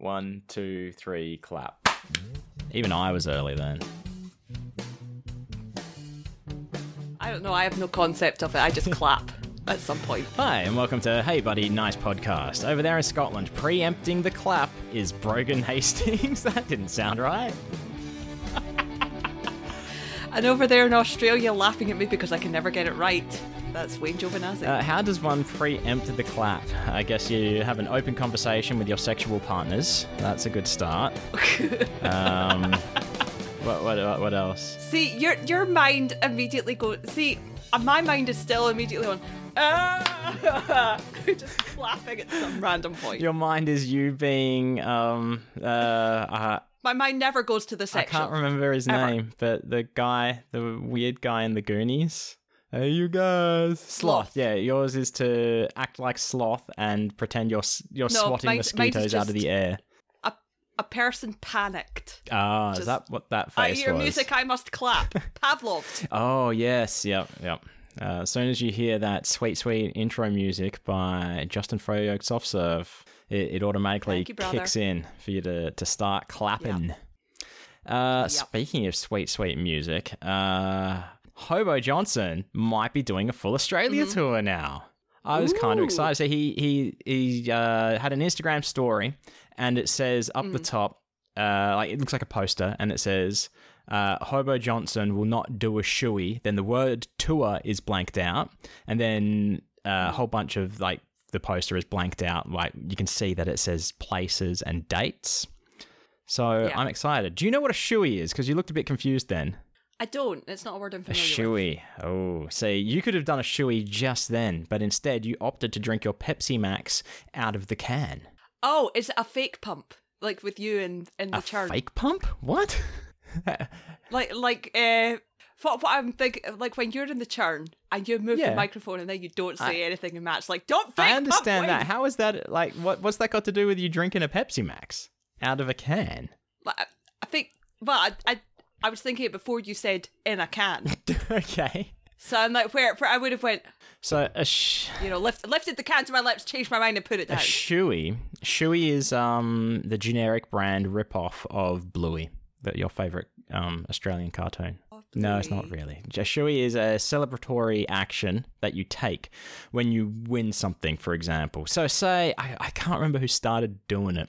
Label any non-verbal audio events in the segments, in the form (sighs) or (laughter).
One, two, three, clap. Even I was early then. I don't know. I have no concept of it. I just (laughs) clap at some point. Hi, and welcome to Hey Buddy Nice Podcast. Over there in Scotland, preempting the clap is Brogan (laughs) Hastings. (laughs) that didn't sound right. And over there in Australia, laughing at me because I can never get it right. That's Wayne Giovinazzi. Uh, how does one preempt the clap? I guess you have an open conversation with your sexual partners. That's a good start. (laughs) um, what, what, what else? see, your your mind immediately goes. See, uh, my mind is still immediately on. Ah! (laughs) just clapping at some random point. Your mind is you being um uh, uh My mind never goes to the sex I can't remember his Ever. name, but the guy, the weird guy in the Goonies. Hey, you guys. Sloth. Yeah, yours is to act like sloth and pretend you're you're No, swatting mine- mosquitoes out of the air. A, a person panicked. Ah, is that what that face I hear was? music. I must clap. (laughs) Pavlov. Oh yes, yep, yep. Uh, as soon as you hear that sweet, sweet intro music by Justin Froyoke Soft Serve, it, it automatically you, kicks in for you to, to start clapping. Uh, Speaking of sweet, sweet music, uh, Hobo Johnson might be doing a full Australia tour now. I was kind of Mm-hmm. Excited. So he he he uh, had an Instagram story, and it says up the Mm. top, uh, like it looks like a poster, and it says uh, Hobo Johnson will not do a shoey. Then the word tour is blanked out, and then uh, a whole bunch of like the poster is blanked out. Like you can see that it says places and dates. So Yeah. I'm excited. Do you know what a shoey is? Because you looked a bit confused then. I don't. It's not a word I'm A familiar with. Oh, see, you could have done a shoey just then, but instead you opted to drink your Pepsi Max out of the can. Oh, is it a fake pump? Like with you in, in the A churn? fake pump? What? (laughs) Like, like, uh, what, what I'm thinking, like when you're in the churn and you move Yeah. the microphone and then you don't say anything in match, like, don't fake I understand that. How is that like? What? What's that got to do with you drinking a Pepsi Max out of a can? Like, I- I think, well, I, I, I was thinking it before you said in a can. (laughs) okay. So I'm like, where, where I would have went, So a sh- you know, lift, lifted the can to my lips, changed my mind, and put it down. a shoey. Shoey is um the generic brand ripoff of Bluey, that your favorite um Australian cartoon. No, it's not really. A shoey is a celebratory action that you take when you win something, for example. So, say, I, I can't remember who started doing it.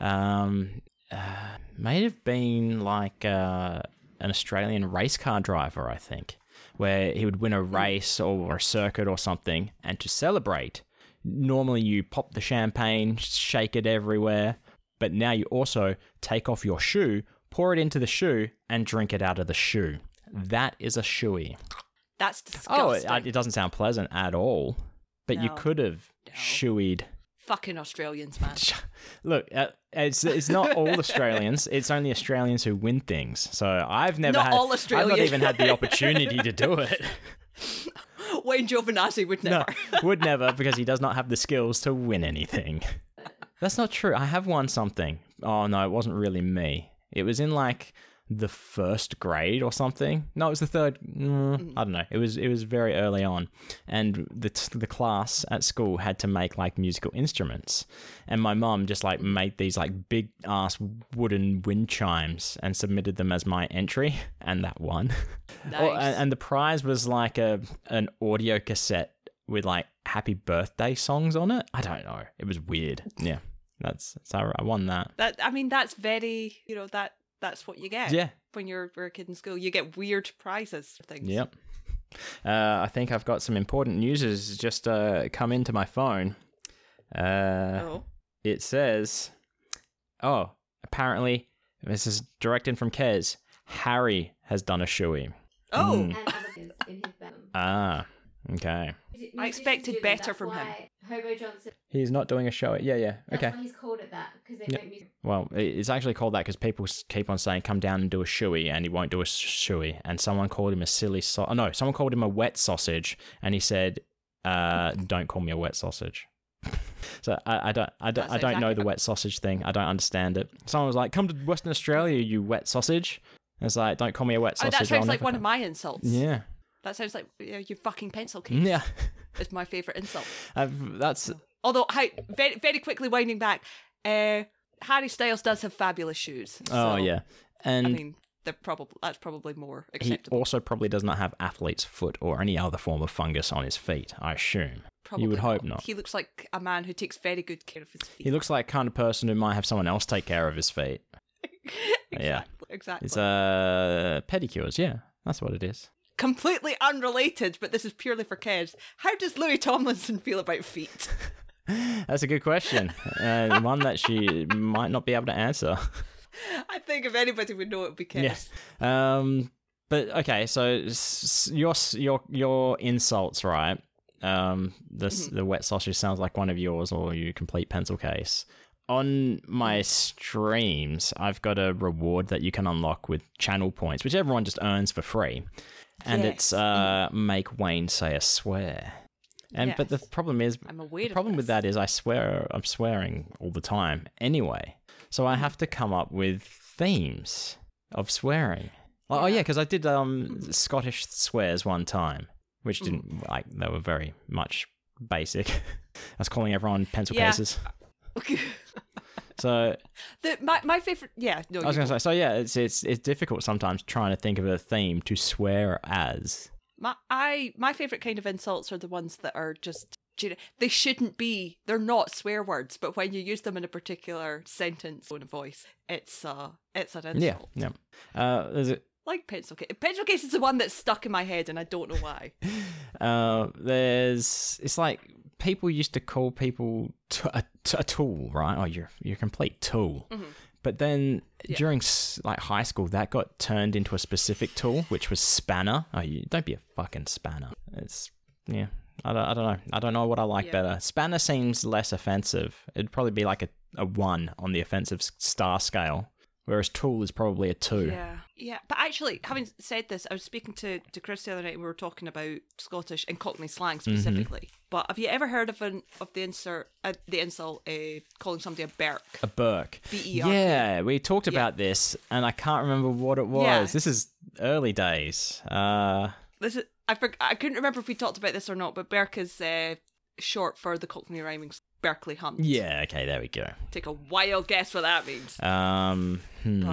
Um, uh, may have been like uh, an Australian race car driver, I think, where he would win a race or a circuit or something, and to celebrate, normally you pop the champagne, shake it everywhere, but now you also take off your shoe, pour it into the shoe, and drink it out of the shoe. That is a shoey. That's Oh, disgusting. it, it doesn't sound pleasant at all. But you could have shoeyed. Fucking Australians, man. (laughs) Look, uh, it's it's not all Australians. (laughs) It's only Australians who win things. So I've never Not had. all I've not even had the (laughs) opportunity to do it. Wayne Giovinazzi would No, never. would never because he does not have the skills to win anything. That's not true. I have won something. Oh no, it wasn't really me. It was in like the first grade or something. No, it was the third. mm, I don't know. It was it was very early on, and the the class at school had to make like musical instruments, and my mum just like made these like big ass wooden wind chimes and submitted them as my entry, and that won. (laughs) Nice. and, and the prize was like a an audio cassette with like happy birthday songs on it. I don't know. It was weird. Yeah, that's so I won that. That I mean, that's very you know that that's what you get. Yeah. When you're, you're a kid in school, you get weird prizes for things. Yep. Uh, I think I've got some important news has just uh, come into my phone. Uh, Oh. It says, "Oh, apparently this is direct in from Kez. Harry has done a shoey." Oh. Mm. and other things in his bedroom. Ah, okay. I expected better from him. Hobo Johnson. He's not doing a show. Yeah, yeah. That's Okay. why he's called it that because they Yeah. make music. Well, it's actually called that because people keep on saying, "Come down and do a shoey," and he won't do a shoey. And someone called him a silly so. Oh, no, someone called him a wet sausage, and he said, uh, "Don't call me a wet sausage." (laughs) so I, I don't, I don't, That's I don't know the wet sausage thing. I don't understand it. Someone was like, "Come to Western Australia, you wet sausage." And it's like, "Don't call me a wet I mean, sausage." that sounds like one come." of my insults. Yeah, That sounds like you, know, you fucking pencil case. yeah. (laughs) It's my favorite insult. I've, that's Although, how very very quickly winding back, uh, Harry Styles does have fabulous shoes. oh so, yeah, and I mean, they're probably that's probably more he acceptable. also probably does not have athlete's foot or any other form of fungus on his feet. I assume. Probably you would hope not. He looks like a man who takes very good care of his feet. He looks like kind of person who might have someone else take care of his feet. (laughs) yeah. exactly, exactly. It's uh pedicures. Yeah, that's what it is. Completely unrelated, but this is purely for kids. How does Louis Tomlinson feel about feet? (laughs) That's a good question. uh, one that she might not be able to answer. (laughs) I think if anybody would know, it would be kids. Yes. Um. But okay, so your your your insults, right? Um. This the wet sausage sounds like one of yours, or you complete pencil case. On my streams, I've got a reward that you can unlock with channel points, which everyone just earns for free, and it's Yes. uh make Wayne say a swear. And but the problem is, I'm aware the problem with that is I swear I'm swearing all the time anyway. So I have to come up with themes of swearing. Oh, oh yeah, because I did um Scottish swears one time, which didn't like they were very much basic. (laughs) I was calling everyone pencil Yeah. cases. (laughs) So the, my my favorite, yeah. No, I was gonna go. say, so yeah, it's it's it's difficult sometimes trying to think of a theme to swear as. my I my favorite kind of insults are the ones that are just. you know, They shouldn't be. They're not swear words, but when you use them in a particular sentence or in a voice, it's uh, it's an insult. Yeah, yeah. Uh, there's a, Like pencil case. Pencil case is the one that's stuck in my head, and I don't know why. (laughs) Uh, there's it's like people used to call people t- a, t- a tool, right? Oh, you're you're a complete tool. Mm-hmm. But then during like high school, that got turned into a specific tool, which was spanner. Oh, you don't be a fucking spanner. It's yeah. I don't, I don't know. I don't know what I like Yeah. better. Spanner seems less offensive. It'd probably be like a, a one on the offensive star scale, whereas tool is probably a two. Yeah. Yeah. But actually, having said this, I was speaking to, to Chris the other night and we were talking about Scottish and Cockney slang specifically. But have you ever heard of an of the insert uh, the insult uh, calling somebody a Berk? A berk. B-E-R-K. Yeah, we talked about this, and I can't remember what it was. Yeah. This is early days. Uh, This is I forg I couldn't remember if we talked about this or not, but Berk is uh, short for the Cockney rhyming Berkeley Hunt. yeah, okay, there we go. Take a wild guess what that means. Um, hmm.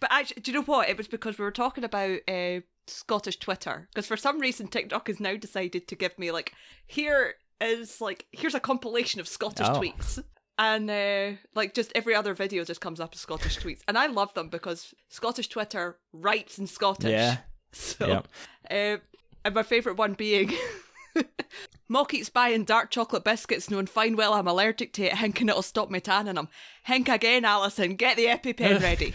But actually, do you know what? It was because we were talking about uh, Scottish Twitter. Because for some reason, TikTok has now decided to give me like, here is like, here's a compilation of Scottish Oh. tweets. And uh, like just every other video just comes up as Scottish tweets, and I love them because Scottish Twitter writes in Scottish. Yeah. (laughs) So, Yep. uh, and my favourite one being (laughs) Mock eats buying dark chocolate biscuits, knowing fine well I'm allergic to it, hinking it'll stop me tanning them. Hink again, Alison, get the EpiPen (laughs) ready.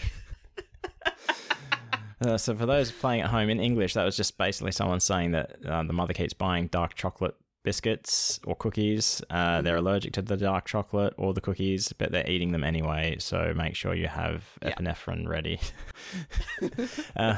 Uh, so for those playing at home in English, that was just basically someone saying that uh, the mother keeps buying dark chocolate biscuits or cookies. Uh, they're allergic to the dark chocolate or the cookies, but they're eating them anyway. So make sure you have Yeah. epinephrine ready. (laughs) uh,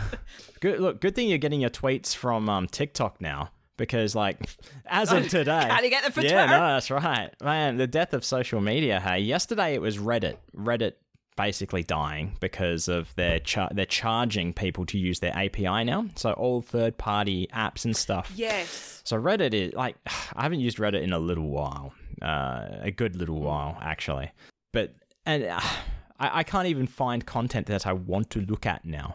good. Look, good thing you're getting your tweets from um, TikTok now. Because, like, as of today, Can't you get them from yeah, Twitter? no, that's right, man. The death of social media. Hey, yesterday it was Reddit. Reddit basically dying because of their char- they're charging people to use their API now. So all third party apps and stuff. Yes. So Reddit is like (sighs) I haven't used Reddit in a little while, uh, a good little while actually. But and uh, (sighs) I, I can't even find content that I want to look at now,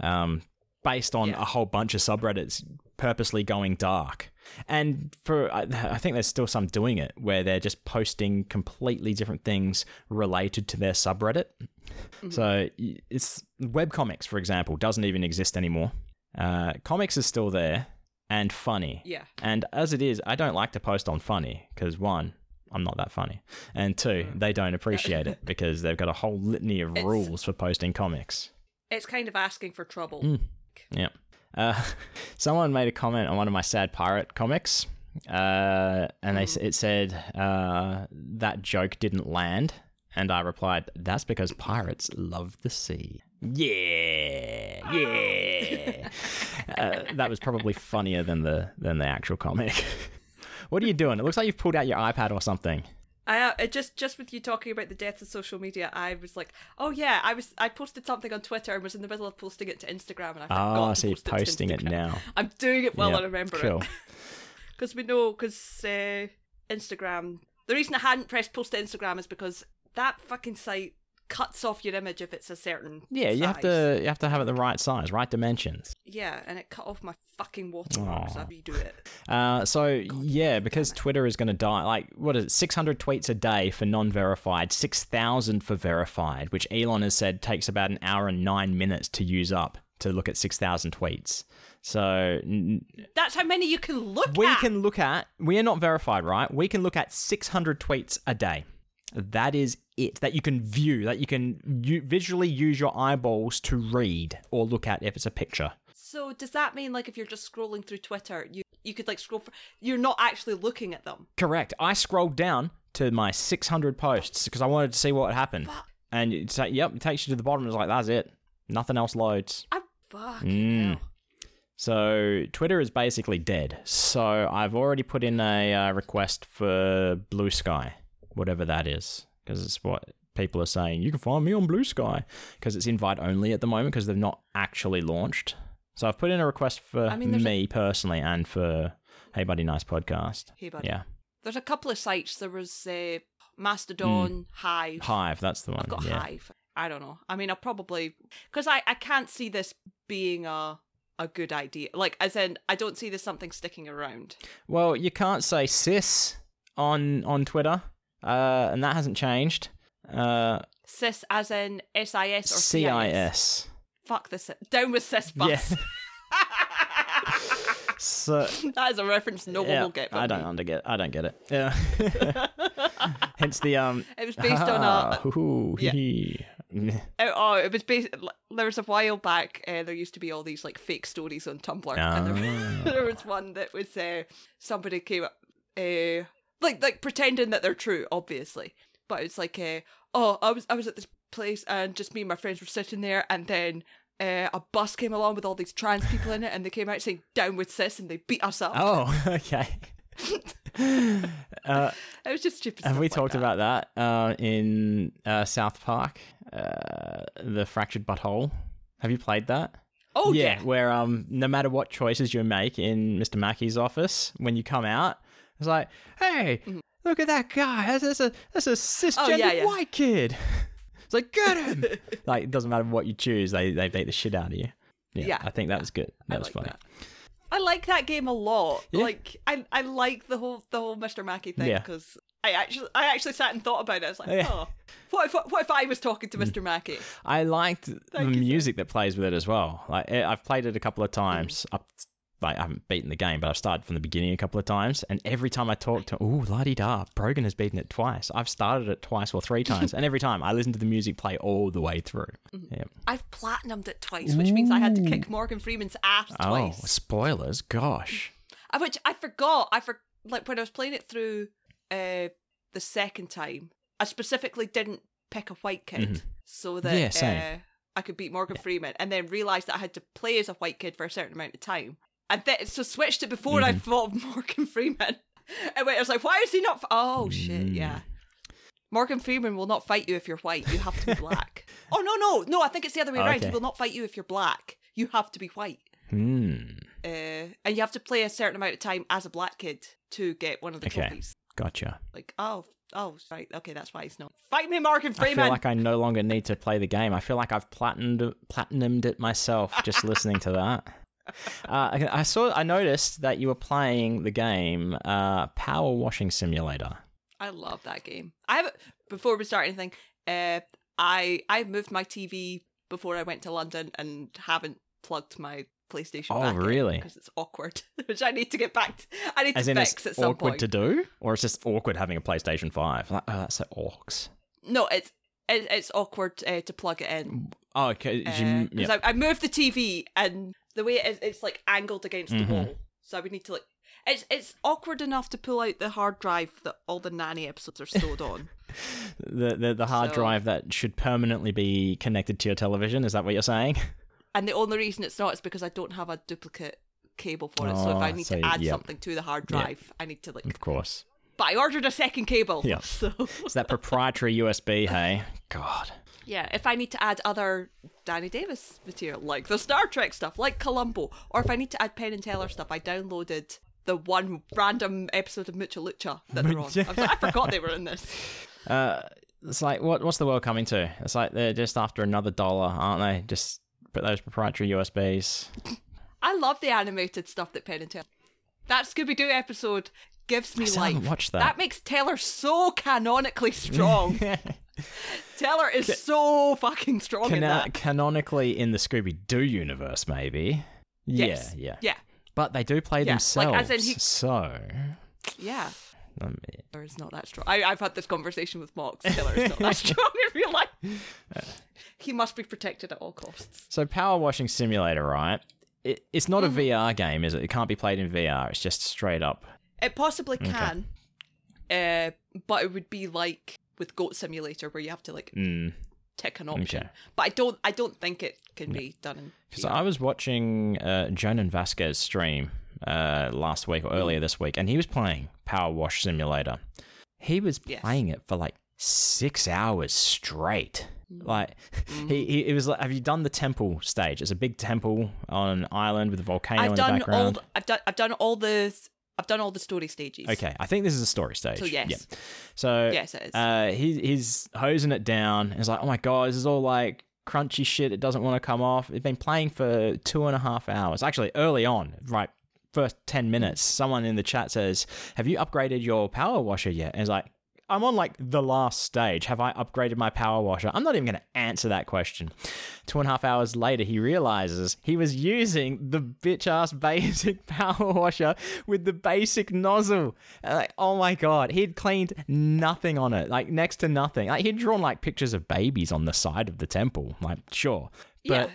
um, based on Yeah. a whole bunch of subreddits purposely going dark. And for I, I think there's still some doing it where they're just posting completely different things related to their subreddit. So y- it's webcomics, for example, doesn't even exist anymore. Uh, comics is still there and funny. Yeah. And as it is, I don't like to post on funny because one, I'm not that funny, and two, they don't appreciate it (laughs) because they've got a whole litany of It's- rules for posting comics. It's kind of asking for trouble. Mm. Yeah. Uh, (laughs) someone made a comment on one of my sad pirate comics, uh, and they it said uh, that joke didn't land, and I replied, "That's because pirates love the sea." Yeah, (laughs) yeah. uh, that was probably funnier than the than the actual comic. (laughs) what are you doing? It looks like you've pulled out your iPad or something. I uh, it just just with you talking about the death of social media, I was like, oh yeah, I was I posted something on Twitter and was in the middle of posting it to Instagram, and I forgot Oh, to so you're post it to posting it now. (laughs) I'm doing it while Yeah, I remember cool. (laughs) it because we know because uh, Instagram. The reason I hadn't pressed post to Instagram is because that fucking site cuts off your image if it's a certain. Yeah, you have to you have to have it the right size, right dimensions. Yeah, and it cut off my fucking watermark, so I Aw. redo it. Uh, so yeah, because Twitter is going to die. Like what is it? Six hundred tweets a day for non-verified, six thousand for verified, which Elon has said takes about an hour and nine minutes to use up to look at six thousand tweets. So n- That's how many you can look we at. can look at. We are not verified, right? We can look at six hundred tweets a day. That is it. That you can view. That you can u- visually use your eyeballs to read or look at if it's a picture. So does that mean like if you're just scrolling through Twitter, you you could like scroll for you're not actually looking at them. Correct. I scrolled down to my 600 posts because I wanted to see what happened. Fuck. And it's like, yep, it takes you to the bottom. It's like, that's it. Nothing else loads. I fuck. Mm. hell. So Twitter is basically dead. So I've already put in a uh, request for Bluesky, whatever that is, because it's what people are saying. You can find me on Bluesky because it's invite only at the moment because they've not actually launched. So I've put in a request for I mean, there's a- me personally and for Hey Buddy Nice podcast. Hey buddy. Yeah, There's a couple of sites. There was uh, Mastodon, Hive. Hive. That's the one. I've got yeah. Hive. I don't know. I mean, I'll probably because I I can't see this being a a good idea. Like as in, I don't see this something sticking around. Well, you can't say cis on on Twitter, uh, and that hasn't changed. Uh, Cis as in S I S or C I S. CIS. Fuck this. Down with cis bus. Yeah. (laughs) So that is a reference no one yeah, will get. I don't under get. I don't get it. (laughs) Yeah. (laughs) Hence the um. It was based on ah, a. hoo, yeah. hee. Oh, oh, it was based. There was a while back. Uh, there used to be all these like fake stories on Tumblr, and there, Ah. there was one that was uh, somebody came up, uh, like like pretending that they're true, obviously, but it's like, uh, oh, I was I was at this place and just me and my friends were sitting there, and then. Uh, a bus came along with all these trans people in it, and they came out saying "down with cis," and they beat us up. Oh, (laughs) okay. (laughs) uh, It was just stupid. have we like talked that. about that uh, in uh, South Park? Uh, the fractured butthole. Have you played that? Oh yeah, where um, no matter what choices you make in Mr. Mackey's office, when you come out, it's like, hey, look at that guy. That's, that's a that's a cisgendered Mm-hmm. Oh, yeah, yeah. white kid. (laughs) It's like get him. (laughs) like it doesn't matter what you choose, they they beat the shit out of you. Yeah, Yeah, I think that was good. That I was like funny. that. I like that game a lot. Like I, I like the whole the whole Mr. Mackey thing because I actually I actually sat and thought about it. I was like, Yeah. oh, what if what if I was talking to Mr. Mackey? I liked the Thank sir. music that plays with it as well. Like eh, I've played it a couple of times. Mm. Up, like I haven't beaten the game, but I've started from the beginning a couple of times. And every time I talk to, ooh, la di da, Brogan has beaten it twice. I've started it twice or three times, and every time I listen to the music play all the way through. Mm-hmm. Yeah. I've platinumed it twice, which means I had to kick Morgan Freeman's ass Oh, twice. spoilers! Gosh. Which I forgot. I for like when I was playing it through uh the second time, I specifically didn't pick a white kid so that Mm-hmm. Yeah, same. uh, I could beat Morgan Freeman, and then realized that I had to play as a white kid for a certain amount of time, and then so switched it before I Mm-hmm. fought (laughs) Morgan Freeman. And wait, I was like, why is he not? F- oh shit, Mm. yeah. Morgan Freeman will not fight you if you're white. You have to be (laughs) black. oh no, no, no! I think it's the other way around. He will not fight you if you're black. You have to be white Hmm. uh, and you have to play a certain amount of time as a black kid to get one of the Okay. trophies. Gotcha. Like, oh, oh, right, okay, that's why he's not. Fight me, Morgan Freeman. I feel like I no longer need to play the game. I feel like I've platinumed platinumed it myself just listening to that. (laughs) (laughs) Uh, I, saw. I noticed that you were playing the game uh, Power Washing Simulator. I love that game. I have before we start anything. Uh, I I moved my TV before I went to London and haven't plugged my PlayStation. Oh, really? Because it's awkward, (laughs) which I need to get back. To, I need As to in, fix it's at some awkward point. to do, or it's just awkward having a PlayStation Five. Like, oh, that's so orcs. No, it's it, it's awkward uh, to plug it in. Oh, okay. because you, yeah. I, I moved the TV and the way it is, it's like angled against Mhm. the wall, so I would need to like. It's it's awkward enough to pull out the hard drive that all the nanny episodes are stored on. (laughs) the, the the hard So- drive that should permanently be connected to your television. Is that what you're saying? (laughs) and the only reason it's not is because I don't have a duplicate cable for it. so if Oh, I need so to add yep. something to the hard Yep. drive, I need to like. Of course. But I ordered a second cable. Yeah. (laughs) So It's that proprietary USB. Hey, God. Yeah, if I need to add other Danny Davis material, like the Star Trek stuff, like Columbo, or if I need to add Penn and Teller stuff, I downloaded the one random episode of Mucha Lucha that they're on. I, like, I forgot they were in this. (laughs) Uh, it's like what what's the world coming to? It's like they're just after another dollar, aren't they? Just put those proprietary USBs. (laughs) I love the animated stuff that Penn and Teller. That Scooby Doo episode gives me I life. haven't that. That makes Teller so canonically strong. (laughs) Teller is so fucking strong in that. canonically in the Scooby Doo universe, maybe. Yes. Yeah, yeah. Yeah, But they do play Yeah, themselves. like, as in he- So yeah. um, Teller is not that strong. I, I've had this conversation with Mox. (laughs) Teller is not that strong in real life. (laughs) He must be protected at all costs. so power washing simulator, right? It, it's not a Mm-hmm. VR game, is it? It can't be played in VR. It's just straight up. It possibly can, uh, but it would be like with Goat Simulator where you have to like Mm. tick an option. Okay. But I don't. I don't think it can be done. Because I was watching uh, Jonan Vasquez stream uh, last week or earlier this week, and he was playing Power Wash Simulator. He was Yes. playing it for like six hours straight. Mm. Like (laughs) he, he, it was like, have you done the temple stage? It's a big temple on an island with a volcano I've in done the background. all. I've done. I've done all the. I've done all the story stages. Okay, I think this is a story stage. So yes. Yeah. So Yes, it is. Uh, he, he's hosing it down. He's like, oh my god, this is all like crunchy shit. It doesn't want to come off. It's been playing for two and a half hours. Actually, early on, right, first ten minutes, someone in the chat says, "Have you upgraded your power washer yet?" And he's like. I'm on like the last stage. Have I upgraded my power washer? I'm not even going to answer that question. Two and a half hours later, he realizes he was using the bitch ass (laughs) basic power washer with the basic nozzle. And, Like, oh my god, he'd cleaned nothing on it, like next to nothing. Like he'd drawn like pictures of babies on the side of the temple. Like, sure, but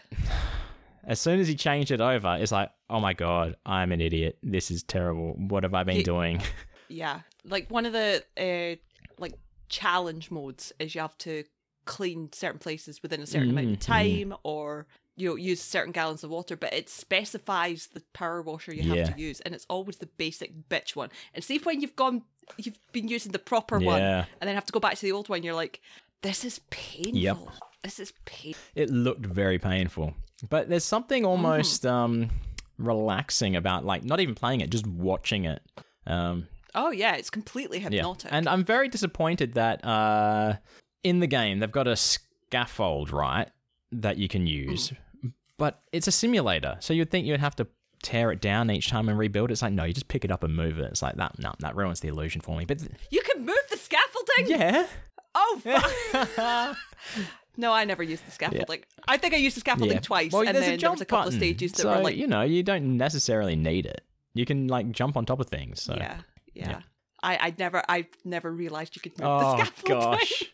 (sighs) as soon as he changed it over, it's like, oh my god, I'm an idiot. This is terrible. What have I been He- doing? (laughs) Yeah, like one of the uh, like challenge modes is you have to clean certain places within a certain amount of Mhm. time, or you know use certain gallons of water. But it specifies the power washer you have to use, and it's always the basic bitch one. And see if when you've gone, you've been using the proper one, and then have to go back to the old one. You're like, this is painful. Yep. This is painful. It looked very painful. But there's something almost um relaxing about like not even playing it, just watching it. Um Oh yeah, it's completely hypnotic. yeah. And I'm very disappointed that uh in the game they've got a scaffold, right, that you can use. But it's a simulator. So you'd think you'd have to tear it down each time and rebuild it. It's like no, you just pick it up and move it. It's like that no, that ruins the illusion for me. But th- you can move the scaffolding. yeah. Oh (laughs) fuck. No, I never used the scaffolding. I think I used the scaffolding Yeah. twice, Well, and there's then a there was a couple button, of stages that so, were like, you know, you don't necessarily need it. You can like jump on top of things. So. yeah, yeah. yeah. I, I never, I never realized you could move Oh the scaffolding. gosh. (laughs)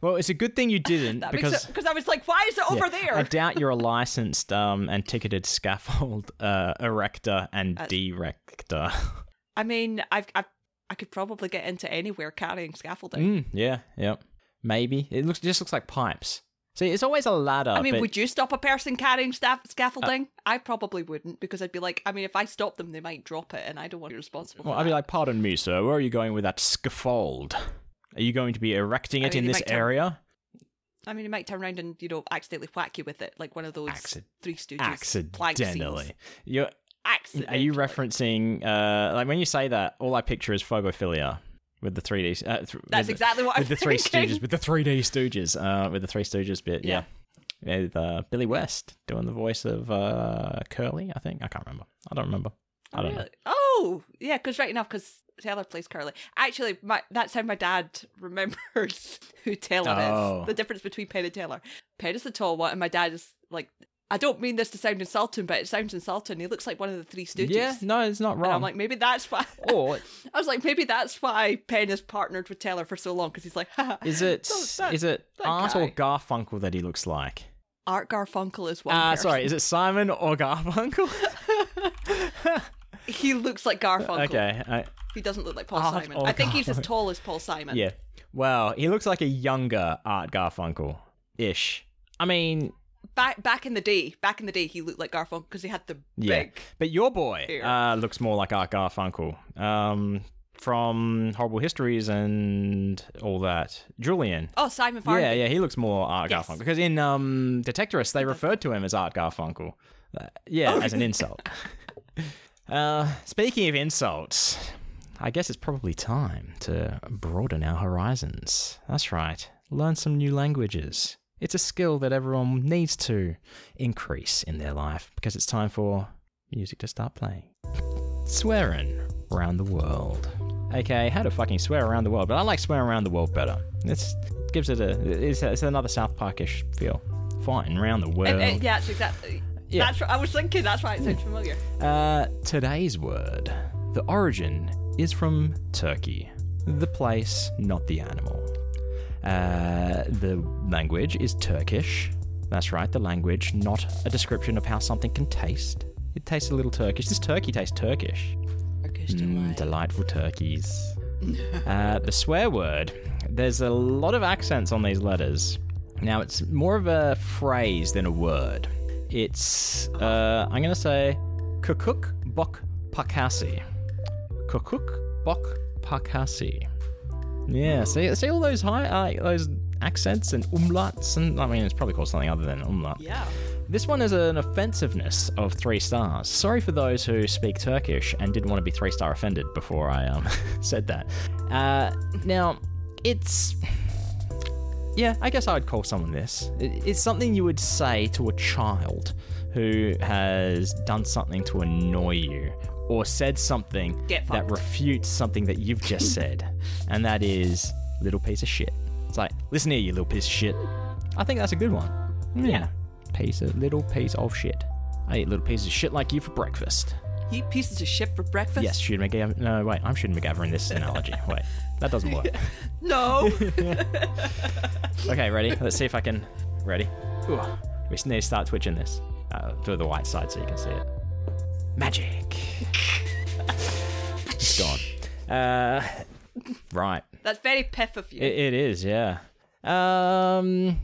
Well, it's a good thing you didn't because because I was like, why is it over yeah, there? I doubt you're a (laughs) licensed um, and ticketed scaffold uh, erector and That's- director. I mean, I've, I've, I could probably get into anywhere carrying scaffolding. mm, yeah, yep. Maybe it looks just looks like pipes. See, it's always a ladder. I mean, but- Uh, would you stop a person carrying staff- scaffolding? I probably wouldn't because I'd be like, I mean, if I stop them, they might drop it, and I don't want to be responsible. Well, I'd be like, pardon me, sir. Where are you going with that scaffold? Are you going to be erecting I it mean, in this turn- area? I mean, he might turn around and you know accidentally whack you with it, like one of those Acci- Three Stooges Accidentally. You're, Accidentally. are you referencing uh, like when you say that? All I picture is phobophilia with the three D. Uh, th- That's with exactly what the, I'm with the Three thinking. Stooges. With the three D Stooges. Uh, with the Three Stooges bit. Yeah. yeah. With uh, Billy West doing the voice of uh, Curly. I think I can't remember. I don't remember. I don't know. Oh, yeah, because right enough, because Teller plays Curly. Actually, my, that's how my dad (laughs) remembers who Teller Oh. is. The difference between Penn and Teller. Penn is the tall one, and my dad is like. I don't mean this to sound insulting, but it sounds insulting. He looks like one of the Three Stooges. Yeah, no, it's not And wrong. I'm like, maybe that's why. (laughs) Oh, I was like, maybe that's why Penn has partnered with Teller for so long because he's like, (laughs) is it that- is it Art or. Garfunkel that he looks like? Art Garfunkel is one. Ah, person. sorry, is it Simon or Garfunkel? (laughs) He looks like Garfunkel. okay, I, He doesn't look like Paul Art Simon. I think he's as tall as Paul Simon. yeah. Well, he looks like a younger Art Garfunkel ish. I mean, Back back in the day, back in the day, he looked like Garfunkel because he had the yeah. big. But your boy uh, looks more like Art Garfunkel um, from Horrible Histories and all that. Julian. Oh, Simon Farnaby. Yeah, yeah, he looks more Art Yes. Garfunkel because in um, Detectorist they referred to him as Art Garfunkel. Uh, yeah, Oh, as an insult. (laughs) uh, speaking of insults, I guess it's probably time to broaden our horizons. That's right. learn some new languages. It's a skill that everyone needs to increase in their life because it's time for music to start playing. Swearing around the world. Okay, how to fucking swear around the world, but I like swearing around the world better. It's gives it a it's, it's another South Parkish feel. Fighting around the world. Uh, uh, yeah, that's exactly. Yeah. That's I was thinking. That's why it sounds familiar. Uh, today's word. The origin is from Turkey. The place, not the animal. Uh, the language is Turkish. That's right, the language, not a description of how something can taste. It tastes a little Turkish. This turkey tastes Turkish. Turkish Mm, delightful turkeys. (laughs) uh, the swear word. There's a lot of accents on these letters. Now, it's more of a phrase than a word. It's, uh, I'm going to say, kukuk bok pakasi. Kukuk bok pakasi. Yeah, see, see all those high, uh, those accents and umlauts, and I mean, it's probably called something other than umlaut. Yeah. This one is an offensiveness of three stars. Sorry for those who speak Turkish and didn't want to be three star offended before I um, (laughs) said that. Uh, now, it's. Yeah, I guess I would call someone this. It's something you would say to a child who has done something to annoy you or said something that refutes something that you've just (laughs) said, and that is little piece of shit. It's like, listen here, you little piece of shit. I think that's a good one. Yeah. Piece of little piece of shit. I eat little pieces of shit like you for breakfast. You eat pieces of shit for breakfast? Yes, Shooter McGavin. No, wait, I'm Shooter McGavin in this analogy. (laughs) Wait, that doesn't work. (laughs) No. Okay, ready? Let's see if I can. Ready? Ooh, we need to start twitching this. Uh, do the white side so you can see it. Magic. it's gone. Uh, right. That's very piff of you. It, it is, yeah. Um.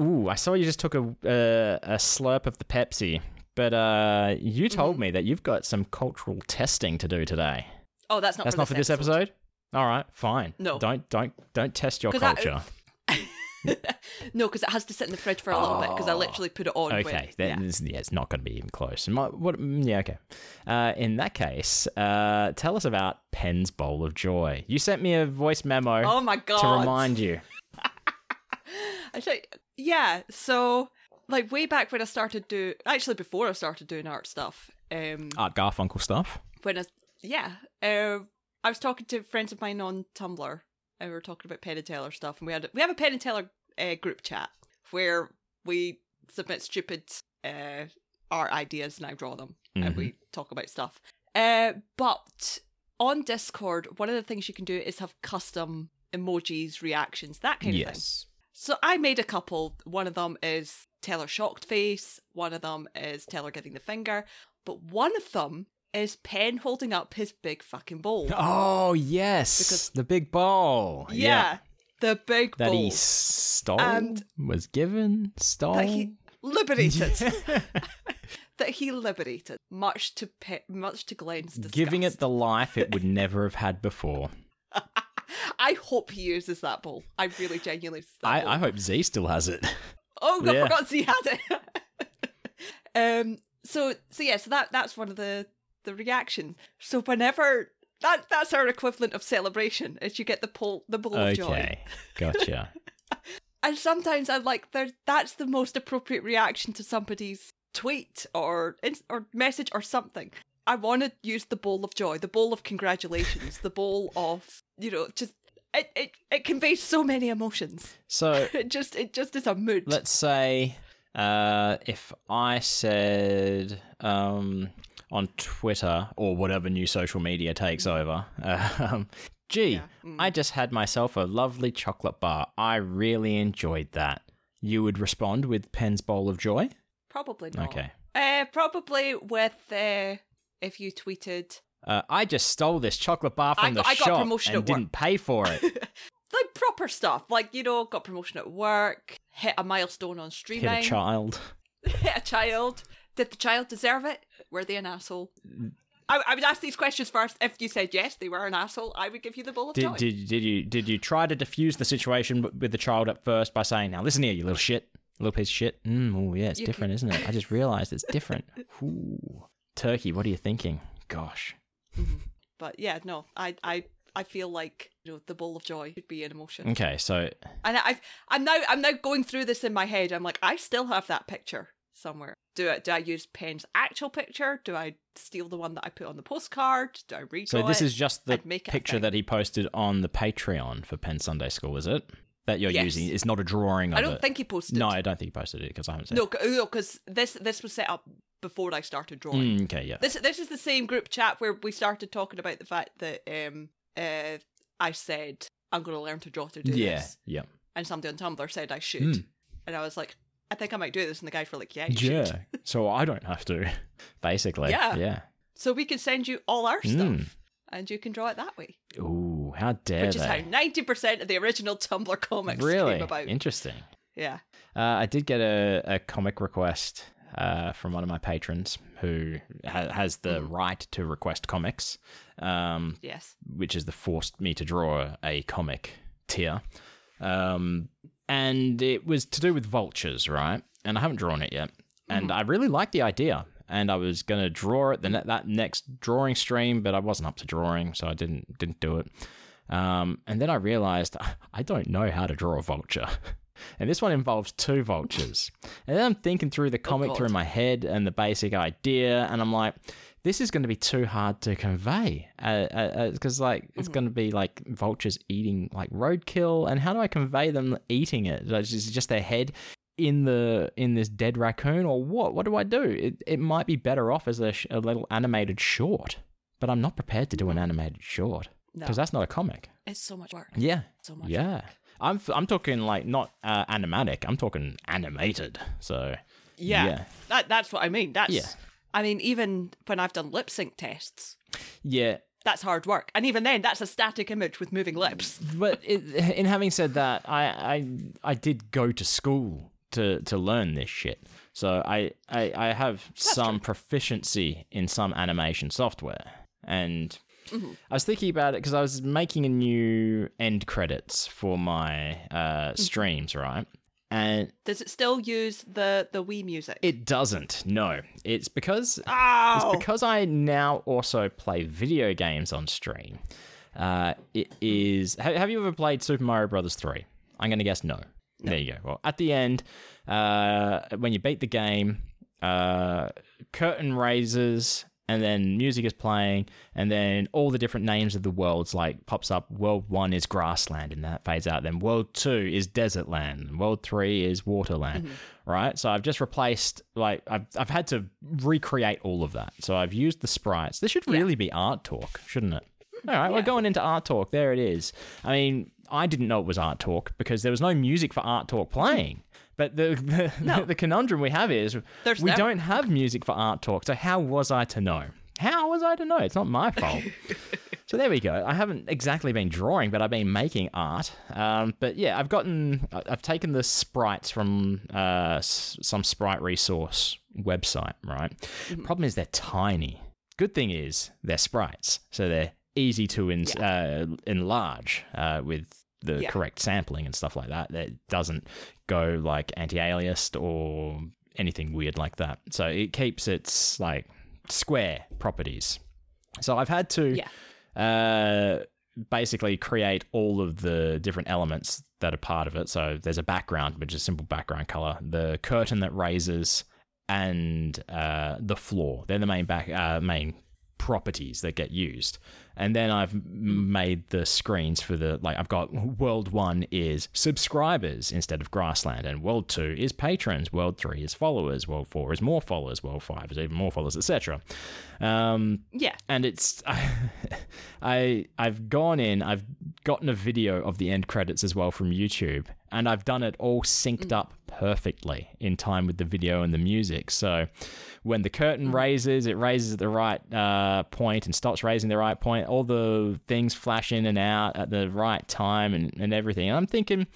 Ooh, I saw you just took a uh, a slurp of the Pepsi, but uh, you told Mm-hmm. me that you've got some cultural testing to do today. oh, that's not That's for not for this episode. All right, fine. No. don't don't don't test your 'Cause I- culture. (laughs) No, because it has to sit in the fridge for a little bit because I literally put it on. when- Okay, then yeah. it's, yeah, it's not going to be even close. My, what? mm, Yeah, okay. Uh, in that case, uh, tell us about Penn's Bowl of Joy. You sent me a voice memo Oh my god. to remind you. (laughs) Actually, yeah. So, like way back when I started do, actually before I started doing art stuff, um, Art Garfunkel stuff. when I, yeah, uh, I was talking to friends of mine on Tumblr, and we were talking about Penn and Teller stuff, and we had we have a Penn and Teller uh, group chat where we submit stupid uh, art ideas and I draw them, and we talk about stuff. Uh, but on Discord, one of the things you can do is have custom emojis, reactions, that kind of thing. Yes. So I made a couple. One of them is Teller shocked face. One of them is Teller giving the finger. But one of them is Penn holding up his big fucking ball. Oh yes, Because- the big ball. yeah, the big that bowl he stole, And- was given, stole. that he liberated. (laughs) that he liberated, much to Pe- much to Glenn's disgust. Giving it the life it would (laughs) never have had before. I hope he uses that ball. I really genuinely. that. I, I hope Z still has it. Oh god, Yeah. I forgot he had it. (laughs) um. So so yeah. So that that's one of the the reaction. So whenever that that's our equivalent of celebration is you get the pull the bowl of joy. Okay, gotcha. (laughs) And sometimes I'm like, there. That's the most appropriate reaction to somebody's tweet or or message or something. I want to use the bowl of joy, the bowl of congratulations, the bowl of you know just. It, it, it conveys so many emotions. So (laughs) It just it just is a mood. let's say uh, if I said um, on Twitter or whatever new social media takes over, (laughs) um, gee, Yeah, mm. I just had myself a lovely chocolate bar. I really enjoyed that. You would respond with Penn's Bowl of Joy? Probably not. Okay. Uh, probably with uh, if you tweeted Uh, I just stole this chocolate bar from I got- the I got shop promotion and at didn't pay for it. (laughs) like proper stuff, like you know, got promotion at work, hit a milestone on streaming, Hit a child. (laughs) hit a child. Did the child deserve it? Were they an asshole? I, I would ask these questions first. If you said yes, they were an asshole, I would give you the bowl of Did, joy. did did you did you try to diffuse the situation with the child at first by saying, "Now listen here, you little shit, little piece of shit." Mm, oh yeah, it's You different, isn't it? I just realised it's different. (laughs) Ooh, turkey. What are you thinking? Gosh. But yeah, no, I, I, I feel like you know the ball of joy should be an emotion. Okay, so And I've I'm now I'm now going through this in my head. I'm like, I still have that picture somewhere. Do I do I use Penn's actual picture? Do I steal the one that I put on the postcard? Do I redraw so this it? is just the picture that he posted on the Patreon for Penn Sunday School, is it? That you're Yes. using. It's not a drawing of I don't it. think he posted. No, I don't think he posted it because I haven't seen no, it. no, because this this was set up before I started drawing. Mm, okay, yeah. This this is the same group chat where we started talking about the fact that um uh I said I'm going to learn to draw to do yeah, this, Yeah, yeah. and somebody on Tumblr said I should, Mm. and I was like, I think I might do this, and the guys were like, Yeah, Yeah. (laughs) should. so I don't have to, (laughs) basically. Yeah. Yeah. So we can send you all our Mm. stuff, and you can draw it that way, Ooh, how dare which is how ninety percent of the original Tumblr comics really came about. interesting. yeah. Uh, I did get a, a comic request uh, from one of my patrons who ha- has the Mm. right to request comics, um, Yes. which is the forced me to draw a comic tier. Um, and it was to do with vultures, right? And I haven't drawn it yet. And I really like the idea. And I was going to draw it the ne- that next drawing stream, but I wasn't up to drawing, so I didn't didn't do it. Um, and then I realized (laughs) I don't know how to draw a vulture. (laughs) And this one involves two vultures. And then I'm thinking through the comic God. through my head and the basic idea, and I'm like, this is going to be too hard to convey. Because, uh, uh 'cause, like, it's going to be like vultures eating like roadkill. And how do I convey them eating it? Is it just their head in the in this dead raccoon, or what? What do I do? It, it might be better off as a, sh- a little animated short, but I'm not prepared to do an animated short No. because that's not a comic. It's so much work. Yeah. So much. Yeah. I'm I'm talking like not uh, animatic. I'm talking animated. So Yeah. Yeah. That that's what I mean. That's Yeah. I mean, even when I've done lip sync tests, yeah. that's hard work. And even then, that's a static image with moving lips. But it, in having said that, I, I I did go to school to to learn this shit. So I I, I have some proficiency in some animation software, and I was thinking about it because I was making a new end credits for my uh, streams, right? And Does it still use the the Wii music? it doesn't. No, it's because oh, It's because I now also play video games on stream. Uh, it is. Have, have you ever played Super Mario Brothers three? I'm going to guess no. There you go. Well, at the end, uh, when you beat the game, uh, curtain raises, and then music is playing, and then all the different names of the worlds like pops up. World one is grassland, and that fades out. Then world two is desert land. and World three is waterland. Mm-hmm. Right. So I've just replaced like I've I've had to recreate all of that. So I've used the sprites. This should really be art talk, shouldn't it? All right, we're going into art talk. There it is. I mean, I didn't know it was art talk because there was no music for art talk playing. But the (laughs) the, No. the conundrum we have is There's we never- don't have music for art talk. So how was I to know? How was I to know? It's not my fault. (laughs) so there we go. I haven't exactly been drawing, but I've been making art. Um, but yeah, I've gotten, I've taken the sprites from uh, some sprite resource website. Right. Problem is they're tiny. Good thing is they're sprites, so they're easy to en- uh, enlarge uh, with the Yeah. correct sampling and stuff like that. That doesn't go like anti-aliased or anything weird like that. So it keeps its like square properties. So I've had to Yeah. uh, basically create all of the different elements that are part of it. So there's a background, which is a simple background color, the curtain that raises, and uh, the floor. They're the main back uh, main properties that get used. And then I've made the screens for the like I've got world 1 is subscribers instead of grassland and world 2 is patrons, world 3 is followers, world 4 is more followers, world 5 is even more followers, etc. Um yeah. and it's (laughs) I I've gone in, I've gotten a video of the end credits as well from YouTube, and I've done it all synced up perfectly in time with the video and the music. So when the curtain hmm. raises, it raises at the right uh, point and stops raising the right point. All the things flash in and out at the right time and, and everything. And I'm thinking,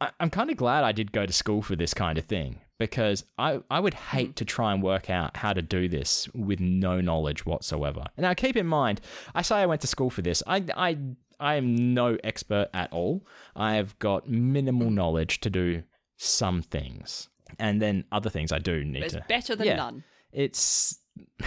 I, I'm kind of glad I did go to school for this kind of thing because I, I would hmm. hate to try and work out how to do this with no knowledge whatsoever. Now, keep in mind, I say I went to school for this. I, I, I am no expert at all. I have got minimal hmm. knowledge to do some things. And then other things I do need It's to. better than Yeah. none. It's. (sighs)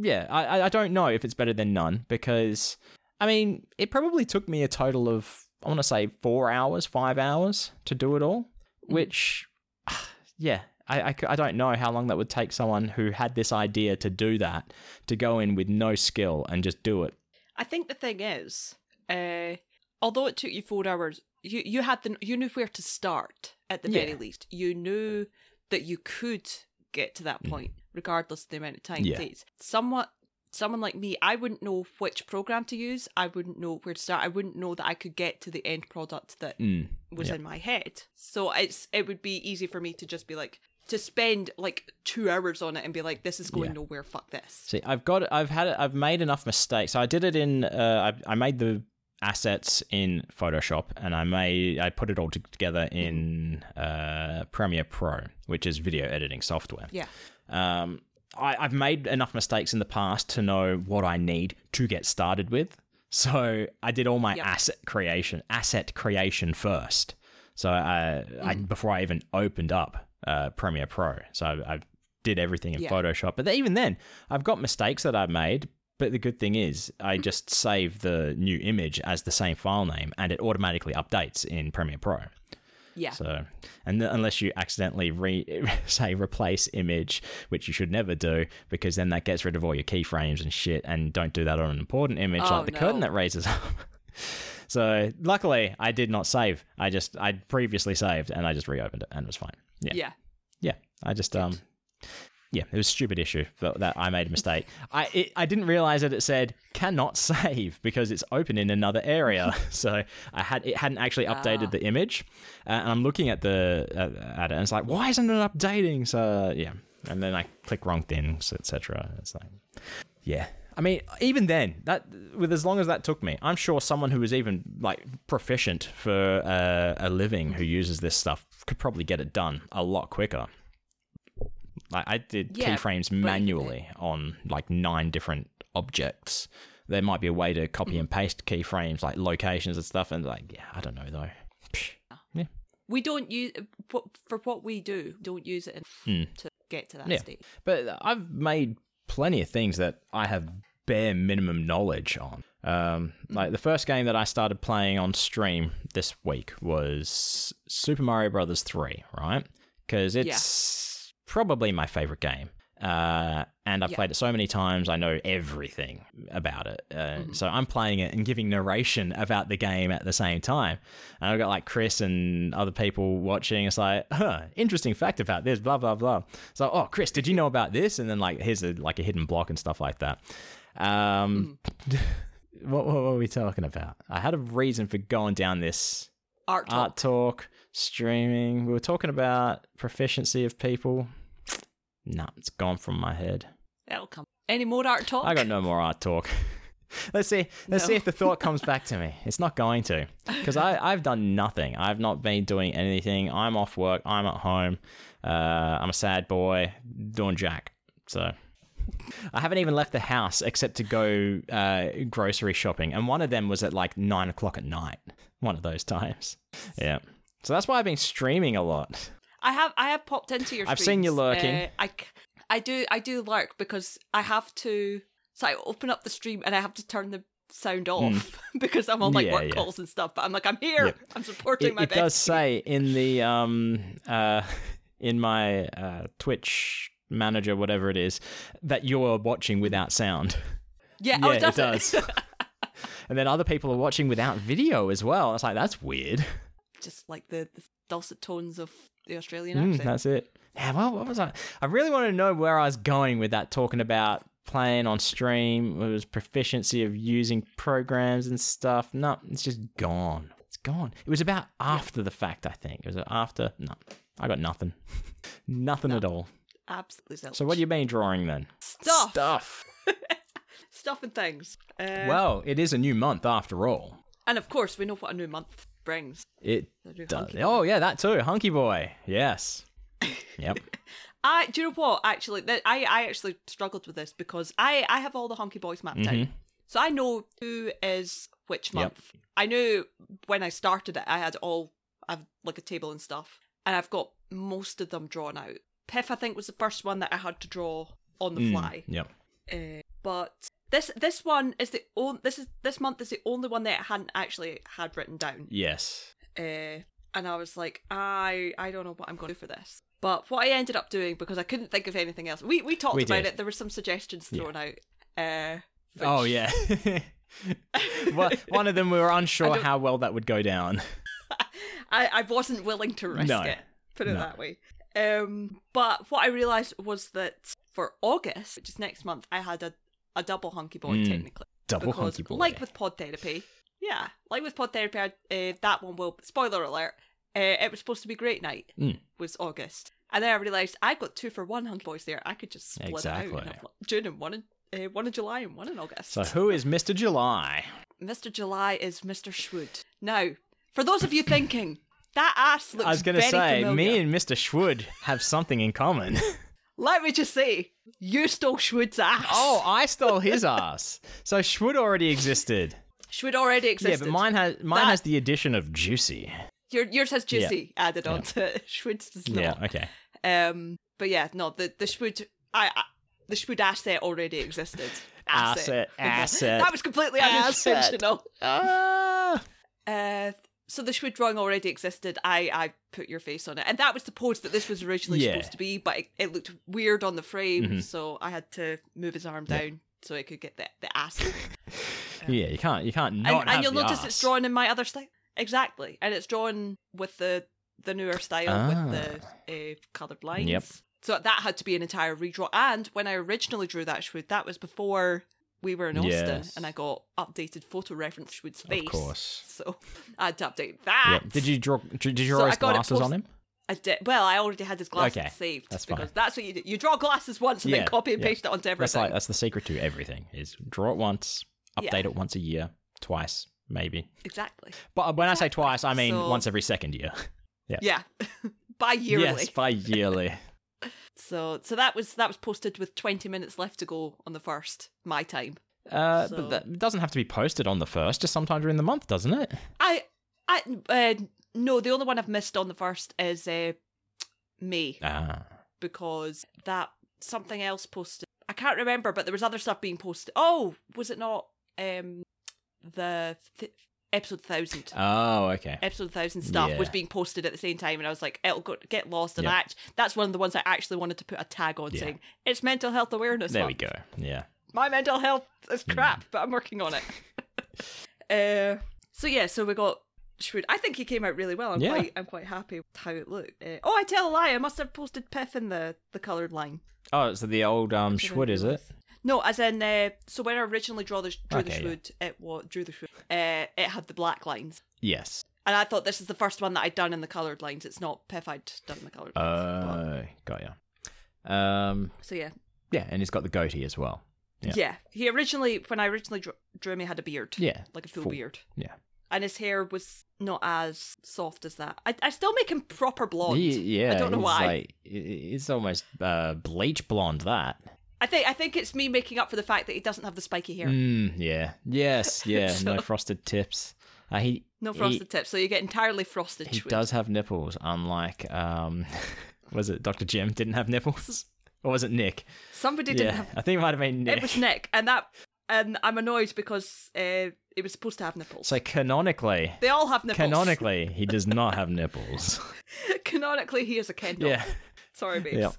Yeah, I, I- don't know if it's better than none because I mean, it probably took me a total of, I want to say, four hours, five hours to do it all, which, (sighs) yeah, I, I, I don't know how long that would take someone who had this idea to do that to go in with no skill and just do it. I think the thing is, uh, although it took you four hours, you you had the you knew where to start at the very least. You knew that you could get to that point, regardless of the amount of time Mm. Yeah. it takes. Somewhat, someone like me, I wouldn't know which program to use. I wouldn't know where to start. I wouldn't know that I could get to the end product that Mm. was Yeah. in my head. So it's it would be easy for me to just be like to spend like two hours on it and be like, this is going Yeah. nowhere. Fuck this. See, I've got, I've had, I've made enough mistakes. So I did it in, uh, I, I made the assets in Photoshop, and I made, I put it all together in uh, Premiere Pro, which is video editing software. Yeah. Um, I, I've made enough mistakes in the past to know what I need to get started with. So I did all my Yep. asset creation, asset creation first. So I, I before I even opened up uh, Premiere Pro. So I, I did everything in Yeah. Photoshop. But even then, I've got mistakes that I've made. But the good thing is, I just save the new image as the same file name, and it automatically updates in Premiere Pro. Yeah. So, and unless you accidentally re- (laughs) say replace image, which you should never do, because then that gets rid of all your keyframes and shit, and don't do that on an important image Oh, like the curtain that raises up. (laughs) so, luckily, I did not save. I just I'd previously saved, and I just reopened it, and it was fine. Yeah, yeah. yeah. I just um. Yeah, it was a stupid issue that, that I made a mistake. I it, I didn't realize that it said cannot (laughs) save because it's open in another area. (laughs) so I had it hadn't actually updated Ah. the image, uh, and I'm looking at the uh, at it, and it's like, why isn't it updating? So yeah, and then I click wrong things, etc. It's like, yeah. I mean, even then, that with as long as that took me, I'm sure someone who is even like proficient for uh, a living who uses this stuff could probably get it done a lot quicker. Like I did Yeah, keyframes manually on like nine different objects. There might be a way to copy Mm-hmm. and paste keyframes, like locations and stuff, and like yeah, I don't know though. Psh. Yeah, We don't use for what we do. Don't use it in, to get to that Hmm. Yeah. state. but I've made plenty of things that I have bare minimum knowledge on. Um, like the first game that I started playing on stream this week was Super Mario Brothers Three, right? Because it's probably my favorite game. Uh, and I've Yeah. played it so many times, I know everything about it. Uh, So I'm playing it and giving narration about the game at the same time. And I've got like Chris and other people watching. It's like, huh, interesting fact about this, blah blah blah. So, oh, Chris, did you know about this? And then like here's a like a hidden block and stuff like that. Um, (laughs) what, what were we talking about? I had a reason for going down this Art talk. art talk, streaming. We were talking about proficiency of people. Nah, it's gone from my head. It'll come. Any more art talk? I got no more art talk. (laughs) let's see. Let's see if the thought comes back to me. It's not going to, because I (laughs) I've done nothing. I've not been doing anything. I'm off work. I'm at home. Uh, I'm a sad boy doing jack. So. I haven't even left the house except to go uh, grocery shopping, and one of them was at like nine o'clock at night. One of those times, yeah. So that's why I've been streaming a lot. I have I have popped into your. Stream. I've seen you lurking. Uh, I I do I do lurk because I have to. So I open up the stream and I have to turn the sound off (laughs) because I'm on like Hmm. Yeah, work yeah. calls and stuff. But I'm like I'm here. Yep. I'm supporting it, my it does say (laughs) in the um uh in my uh twitch manager whatever it is that you're watching without sound Yeah, yeah oh, it does does (laughs) and then other people are watching without video as well it's like that's weird Just like the, the dulcet tones of the Australian Mm, accent. that's it yeah well what was i i really wanted to know where i was going with that talking about playing on stream it was proficiency of using programs and stuff no it's just gone it's gone it was about after the fact i think it was after no i got nothing (laughs) nothing at all Absolutely zilch. So what have you been drawing then? Stuff. Stuff. (laughs) Stuff and things. Uh, Well, it is a new month after all. and of course we know what a new month brings. It does. Oh yeah, that too. Hunky boy. Yes. (laughs) Yep. I do you know what? Actually, that I I actually struggled with this because I I have all the hunky boys mapped out, so I know who is which Mm-hmm. Yep. month. I knew when I started it, I had all I have like a table and stuff, and I've got most of them drawn out. Piff, I think, was the first one that I had to draw on the Mm, fly. Yep. Uh, but This this one is the only this is this month is the only one that I hadn't actually had written down. Yes. Uh, and I was like, I I don't know what I'm going to do for this. But what I ended up doing because I couldn't think of anything else. We we talked We about did. it. There were some suggestions Yeah. thrown out. Uh, Oh yeah. (laughs) Well, One of them we were unsure how well that would go down. (laughs) I, I wasn't willing to risk No. it. Put it No. that way. Um, but what I realised was that for August, which is next month, I had a, a double hunky boy Mm. technically. Double because, hunky boy. like with pod therapy, yeah, like with pod therapy, uh, that one will. Spoiler alert: uh, it was supposed to be great night. Mm. Was August, and then I realised I got two for one hunky boys there. I could just split it Exactly. out. And have June and one in uh, one in July and one in August. so who is Mr. July? Mr. July is Mr. Schwood. Now, for those of you thinking that ass looks I was going to say, familiar, me and Mr. Schwood have something in common. (laughs) let me just say, you stole Schwood's ass. oh, (laughs) I stole his ass. So Schwood already existed. Schwood already existed. Yeah, but mine has mine That- has the addition of juicy. Your, yours has juicy added on to it. (laughs) Schwood's does not. Yeah, okay. Um, but yeah, no, the the Schwood, I, I the Schwood asset already existed. Asset, asset, (laughs) that was completely asset. unintentional. Ah. Uh, so the Schwood drawing already existed. I I put your face on it, and that was the pose that this was originally Yeah. supposed to be, but it, it looked weird on the frame, Mhm. so I had to move his arm Yeah. down so it could get the the ass. (laughs) Yeah, you can't you can't not and, and you'll notice arse. it's drawn in my other style exactly, and it's drawn with the the newer style with the uh, coloured lines. Ah. Yep. So that had to be an entire redraw. And when I originally drew that Schwood, that was before we were in Austin, Yes. and I got updated photo reference Schwood's space. Of course. So (laughs) I had to update that. Yep. Did you draw? Did you So draw I his glasses post- on him? I did. Well, I already had his glasses Okay, saved that's because fine. that's what you do. You draw glasses once and Yeah, then copy and yeah. paste it onto That's everything. like that's the secret to everything: is draw it once, Yeah. update it once a year, twice maybe. exactly. But uh, when I say twice, I mean So- once every second year. (laughs) Yeah. (laughs) By yearly. Yes, by yearly. So so that was that was posted with 20 minutes left to go on the first my time. Uh, So- But that it doesn't have to be posted on the first, just sometime during the month, doesn't it? I I uh, no, the only one I've missed on the first is uh, May Ah. because that something else posted. I can't remember, but there was other stuff being posted. Oh, was it not um the th- episode 1000? Oh, okay. episode thousand stuff was being posted at the same time, and I was like, "It'll go, get lost." And Yeah. act- that's one of the ones I actually wanted to put a tag on Yeah. saying it's mental health awareness. There we go. Yeah. My mental health is Hmm. crap, but I'm working on it. (laughs) uh, so yeah, so we got Schwood. I think he came out really well. I'm Yeah. quite, I'm quite happy with how it looked. Uh, oh, I tell a lie. I must have posted Piff in the the coloured line. Oh, so the old um Schwood, is it? No, as in, uh, so when I originally draw the, drew the Okay, yeah. It was drew the Schwood. Uh, it had the black lines. Yes. And I thought this is the first one that I'd done in the coloured lines. It's not Piff I'd done in the coloured lines. Uh, got ya. Um, so yeah. yeah, and he's got the goatee as well. yeah. Yeah. He originally, when I originally drew, drew him, he had a beard. Yeah. Like a full, Full. beard. Yeah. And his hair was not as soft as that. I, I still make him proper blonde. He- yeah. I don't know why. Like, it's almost uh, bleach blonde. That. I think I think it's me making up for the fact that he doesn't have the spiky hair. Mm, yeah. Yes. (laughs) Yeah. No frosted tips. Uh, he No he- frosted tips, so you get entirely frosted. He does have nipples, unlike um, (laughs) was it Dr. Jim didn't have nipples, (laughs) or was it Nick? Somebody didn't yeah, have. I think it might have been Nick. It was Nick, and that, and I'm annoyed because uh, it was supposed to have nipples. So canonically, they all have nipples. canonically, he does not have nipples. canonically, he is a Ken doll. yeah, Sorry, babes. Yeah.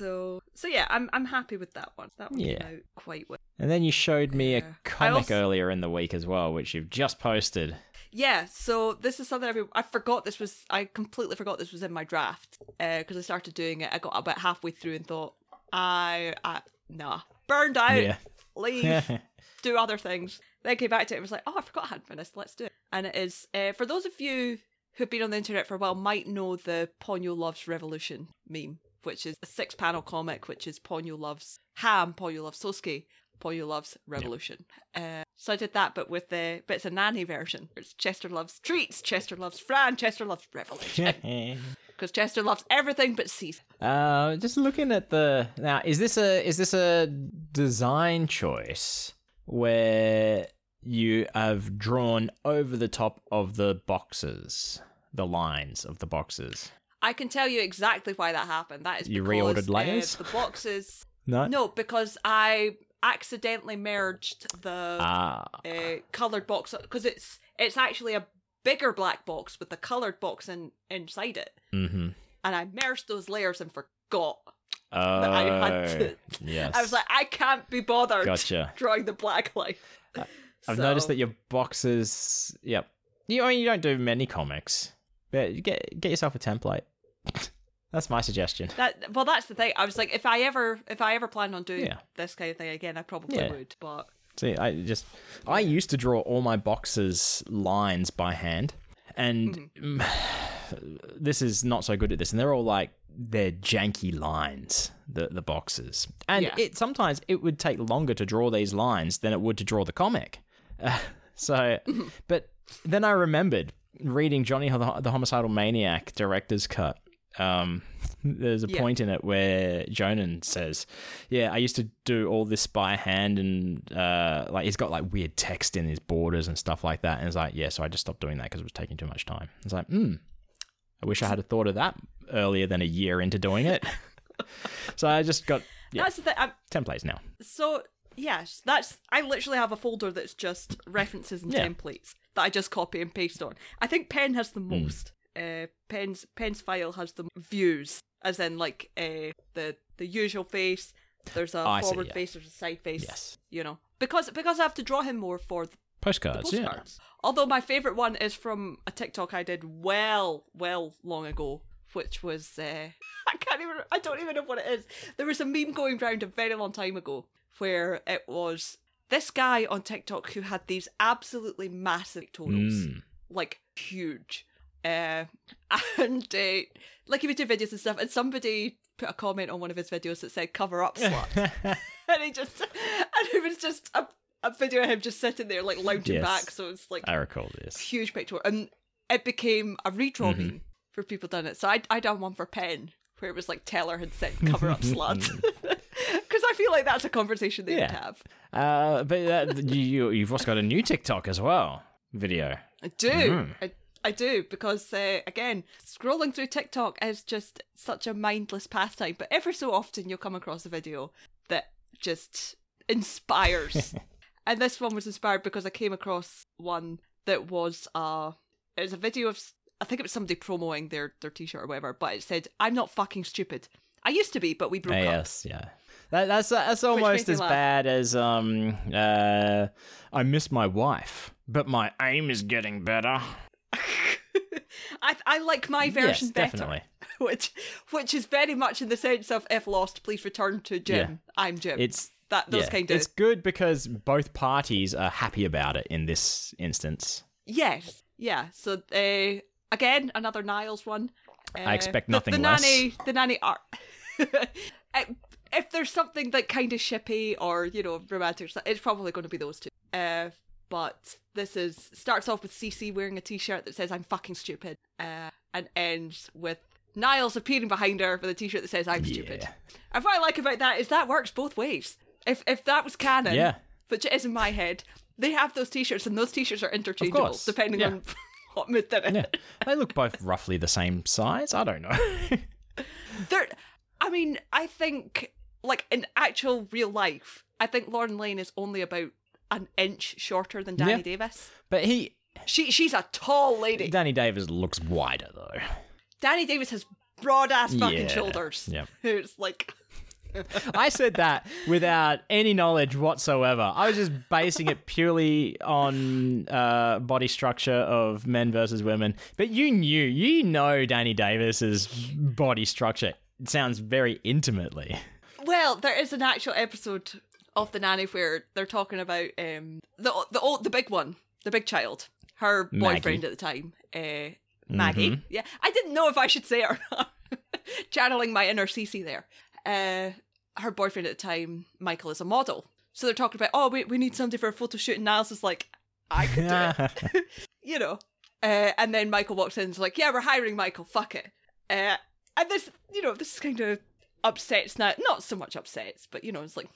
So, so yeah, I'm I'm happy with that one. That one Yeah. came out quite well. and then you showed me a Yeah. I comic also- earlier in the week as well, which you've just posted. Yeah, so this is something I, I forgot this was I completely forgot this was in my draft because I started doing it. I got about halfway through and thought I, I nah burned out. Yeah, Leave, (laughs) do other things. Then came back to it and was like, oh, I forgot I hadn't finished. Let's do it. And it is uh, for those of you who've been on the internet for a while might know the Ponyo Loves Revolution meme, which is a six panel comic, which is Ponyo Loves Ham, Ponyo Loves Sosuke, Ponyo Loves Revolution. Uh, so I did that, but with the but it's a nanny version. It's Chester loves treats, Chester loves Fran, Chester loves Revolution (laughs) because Chester loves everything but season. uh, just looking at the now, is this a is this a design choice where you have drawn over the top of the boxes, the lines of the boxes? I can tell you exactly why that happened. That is You because, reordered uh, layers? the boxes (laughs) No, No, because I accidentally merged the Ah. uh, colored box because it's it's actually a bigger black box with the colored box in inside it, mm-hmm. and I merged those layers and forgot. Oh. I had to- Yes. (laughs) I was like, I can't be bothered Gotcha. (laughs) drawing the black line. I've So- noticed that your boxes. Yep. You I mean you don't do many comics, but get get yourself a template. That's my suggestion. That well, that's the thing. I was like, if I ever, if I ever plan on doing Yeah. this kind of thing again, I probably Yeah. would. But See, I just I used to draw all my boxes lines by hand, and mm, (sighs) this is not so good at this. And they're all like they're janky lines, the the boxes, and Yeah. it sometimes it would take longer to draw these lines than it would to draw the comic. Uh, (laughs) so, but then I remembered reading Johnny the, the Homicidal Maniac director's cut. Um, there's a Yeah. point in it where Jhonen says, "Yeah, I used to do all this by hand, and uh, like he's got like weird text in his borders and stuff like that." And it's like, "Yeah, so I just stopped doing that because it was taking too much time." It's like, "Hmm, I wish I had thought of that earlier than a year into doing it." (laughs) so I just got yeah, that's the thing. I'm, templates now. so yes, that's. I literally have a folder that's just references and Yeah. templates that I just copy and paste on. I think Pen has the Hmm. most. Uh, Pen's Pen's file has the views, as in like uh, the the usual face. There's a Oh, I see, forward yeah. face. There's a side face. Yes. You know, because because I have to draw him more for the Postcards, yeah. postcards. Although my favorite one is from a TikTok I did well, well long ago, which was uh, (laughs) I can't even I don't even know what it is. There was a meme going around a very long time ago where it was this guy on TikTok who had these absolutely massive totems, Mm. like huge. Uh, (laughs) and uh, like he would do videos and stuff, and somebody put a comment on one of his videos that said "cover up slut." (laughs) (laughs) and he just and it was just a, a video of him just sitting there like lounging Yes. back so it's like I recall this. huge picture and it became a redraw Mhm. meme for people done it so I, I done one for pen where it was like Teller had said cover up slut because I feel like that's a conversation they would have Uh, but uh, you, you, you've also got a new TikTok as well video. I do Mhm. I, I do because uh, again scrolling through TikTok is just such a mindless pastime but every so often you'll come across a video that just inspires (laughs) and this one was inspired because I came across one that was uh it was a video of I think it was somebody promoting their their t-shirt or whatever but it said I'm not fucking stupid I used to be but we broke Uh, up yes, yeah. That, that's that's almost as laugh. bad as um uh I miss my wife, but my aim is getting better. I I like my version yes, better definitely. (laughs) which which is very much in the sense of if lost please return to Jim I'm Jim It's that those yeah, kind of it's good because both parties are happy about it in this instance. yes yeah so uh again another Niles one uh, I expect the- nothing the, less. nanny the nanny art (laughs) if there's something that kind of shippy or you know romantic it's probably going to be those two uh but this is starts off with CC wearing a t-shirt that says I'm fucking stupid uh and ends with Niles appearing behind her with a t-shirt that says I'm stupid and what I like about that is that works both ways. If if that was canon, Yeah. which it is in my head, they have those t-shirts and those t-shirts are interchangeable depending yeah. on (laughs) what mood they're in. Yeah. They look both roughly the same size. I don't know. (laughs) They're, I mean, I think like in actual real life, I think Lauren Lane is only about an inch shorter than Danny Yeah. Davis. but he She she's a tall lady. Danny Davis looks wider though. Danny Davis has broad ass fucking Yeah, shoulders. Yeah. (laughs) It's like I said that without any knowledge whatsoever. I was just basing it purely on uh, body structure of men versus women. But you knew, you know Danny Davis's body structure. It sounds very intimately. Well, there is an actual episode of the nanny where they're talking about um the the old the big one, the big child, her boyfriend Maggie. at the time, uh, Maggie. Mhm. Yeah, I didn't know if I should say it or not. (laughs) Channeling my inner Cece there. Uh, her boyfriend at the time, Michael, is a model. So they're talking about, oh, we we need somebody for a photo shoot, and Niles is like, I could do it, (laughs) (laughs) you know. Uh, and then Michael walks in and is like, yeah, we're hiring Michael. Fuck it. Uh, and this, you know, this kind of upsets now. Not so much upsets, but you know, it's like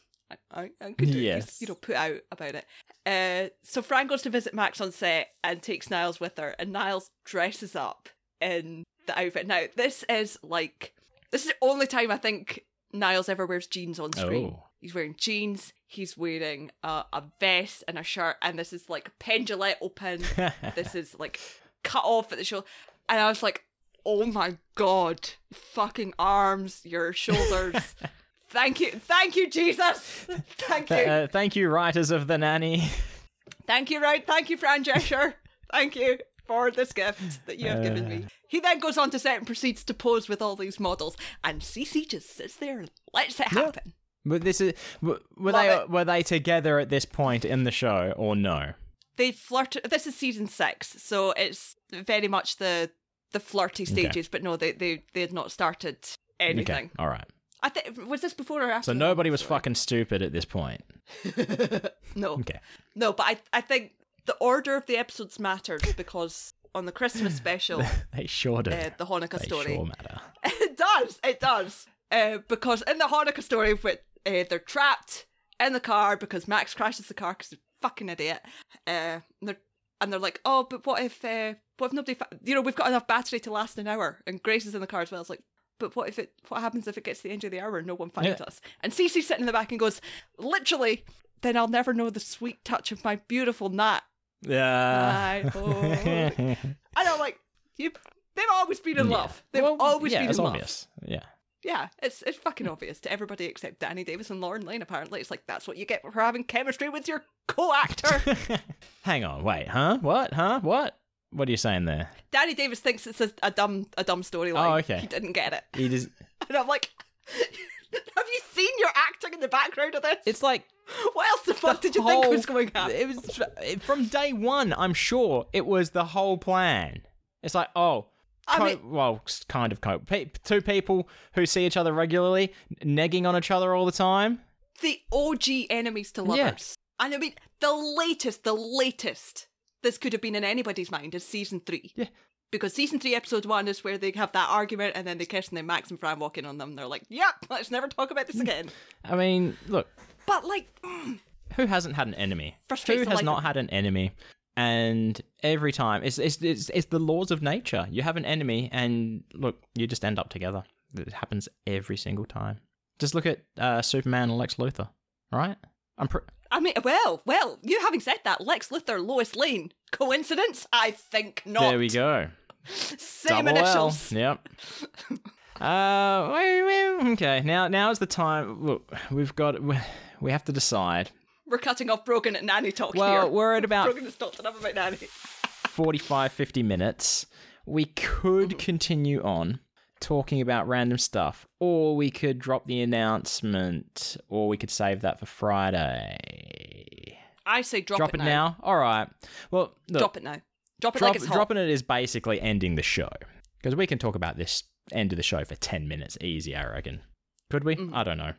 I, could do Yes. you know, put out about it. Uh, so Fran goes to visit Max on set and takes Niles with her, and Niles dresses up in the outfit. Now, this is like this is the only time I think Niles ever wears jeans on screen. Oh. He's wearing jeans. He's wearing a, a vest and a shirt, and this is like penduletto open. (laughs) this is like cut off at the shoulder, and I was like, "Oh my god, fucking arms, your shoulders." (laughs) thank you, thank you, Jesus. (laughs) Thank you, Uh, thank you, writers of the nanny. thank you, right? Thank you, Fran Drescher. thank you for this gift that you have given me. He then goes on to set and proceeds to pose with all these models, and Cece just sits there and lets it happen. But this is were Love they it. were they together at this point in the show or no? they flirted. This is season six, so it's very much the the flirty stages. But no, they they they had not started anything. Okay, all right. I think was this before or after? So nobody was fucking stupid at this point. (laughs) No, Okay. no, but I I think the order of the episodes mattered because on the Christmas special, (laughs) They sure did. uh, the Hanukkah they story, sure matter. (laughs) it does, it does, uh, because in the Hanukkah story, with uh, they're trapped in the car because Max crashes the car because he's a fucking idiot. Uh, and they're and they're like, oh, but what if uh, what if nobody, fa- you know, we've got enough battery to last an hour, and Grace is in the car as well. It's like. But what if it? What happens if it gets to the end of the hour and no one finds Yeah. us? And Cece's sitting in the back and goes, literally. Then I'll never know the sweet touch of my beautiful gnat. Yeah. I-. (laughs) And I'm like, you. They've always been in Yeah. love. They've Well, always yeah, been in love. obvious. Yeah. Yeah, it's it's fucking obvious to everybody except Danny Davis and Lauren Lane. Apparently, it's like that's what you get for having chemistry with your co-actor. (laughs) Hang on, wait, huh? What? Huh? What? What are you saying there? Danny Davis thinks it's a, a dumb a dumb storyline. Oh, okay. He didn't get it, He just (laughs) and I'm like, (laughs) have you seen your acting in the background of this? It's like what else the fuck did you think was going on? It was from day one. I'm sure it was the whole plan. It's like, oh, I mean- well, kind of cope. Pe- two people who see each other regularly, negging on each other all the time. the OG enemies to lovers. And I mean, the latest, the latest this could have been in anybody's mind is season three. Yeah. Because season three, episode one is where they have that argument and then they kiss and then Max and Fran walk in on them. And they're like, yep, let's never talk about this again. I mean, look, But like, mm, who hasn't had an enemy? Who has not had an enemy? And every time, it's, it's it's it's the laws of nature. You have an enemy, and look, you just end up together. It happens every single time. Just look at uh, Superman and Lex Luthor, right? I'm pr- I mean, well, well, you having said that, Lex Luthor, Lois Lane. Coincidence? I think not. there we go. Same Double L. initials. Yep. (laughs) uh, okay. Now, now is the time. Look, we've got. We, have to decide. We're cutting off Brogan at Nanny talk Well, here. we're at about has talked enough about Nanny. 45, 50 minutes. We could continue on talking about random stuff, or we could drop the announcement, or we could save that for Friday. I say drop, Drop, it, it now. All right. Well, look, Drop it now. Drop it drop, like it's hot. dropping it is basically ending the show because we can talk about this end of the show for 10 minutes easy i reckon could we i don't know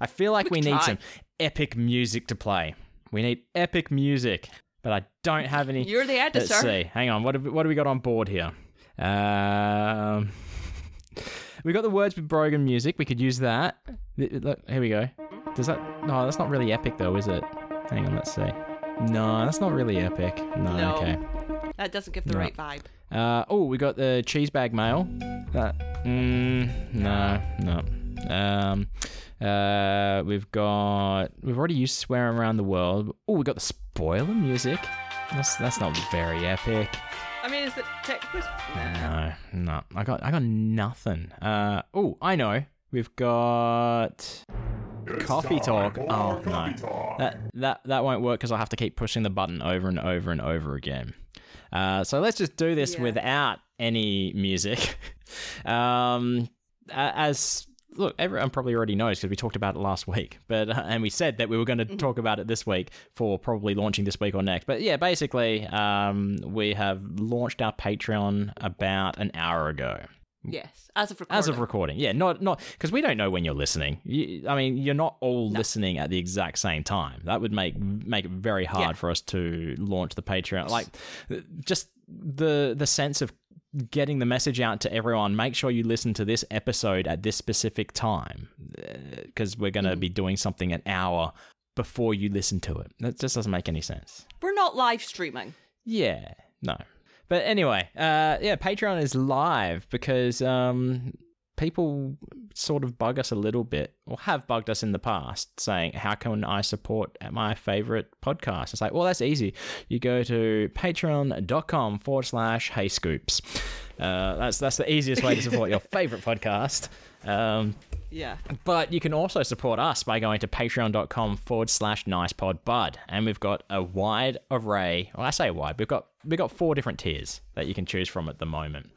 i feel like we, Mm. We need some epic music to play we need epic music but i don't have any You're the editor. let's see hang on what have, what have we got on board here um we got the words with brogan music we could use that look, here we go does that no that's not really epic though is it hang on let's see no that's not really epic no, No. okay That doesn't give the No. right vibe. uh, oh, we got the cheese bag mail. That, mm, no, no. Um, uh, we've got we've already used swearing around the world. Oh, we got the spoiler music. That's that's not very epic. I mean, is it technically? No, no. I got I got nothing. Uh, oh, I know. We've got coffee talk. Oh no, that that that won't work because I'll have to keep pushing the button over and over and over again. Uh, so let's just do this Yeah. without any music. (laughs) um, as look, everyone probably already knows because we talked about it last (laughs) week, but uh, and we said that we were going to talk about it this week for probably launching this week or next. But yeah, basically, um, we have launched our Patreon about an hour ago. Yes, as of recording. As of recording, yeah, not not because we don't know when you're listening. You, I mean, you're not all listening at the exact same time. That would make make it very hard Yeah. for us to launch the Patreon. Like, just the the sense of getting the message out to everyone. Make sure you listen to this episode at this specific time because we're going to be doing something an hour before you listen to it. That just doesn't make any sense. We're not live streaming. Yeah, no. But anyway, uh, yeah, Patreon is live because um, people sort of bug us a little bit, or have bugged us in the past, saying, How can I support my favorite podcast? It's like, Well, that's easy. You go to patreon.com forward slash hey scoops. Uh, that's, that's the easiest way to support your (laughs) favorite podcast. Um, Yeah. but you can also support us by going to patreon.com forward slash nicepodbud. And we've got a wide array. Well, I say wide. We've got we've got four different tiers that you can choose from at the moment.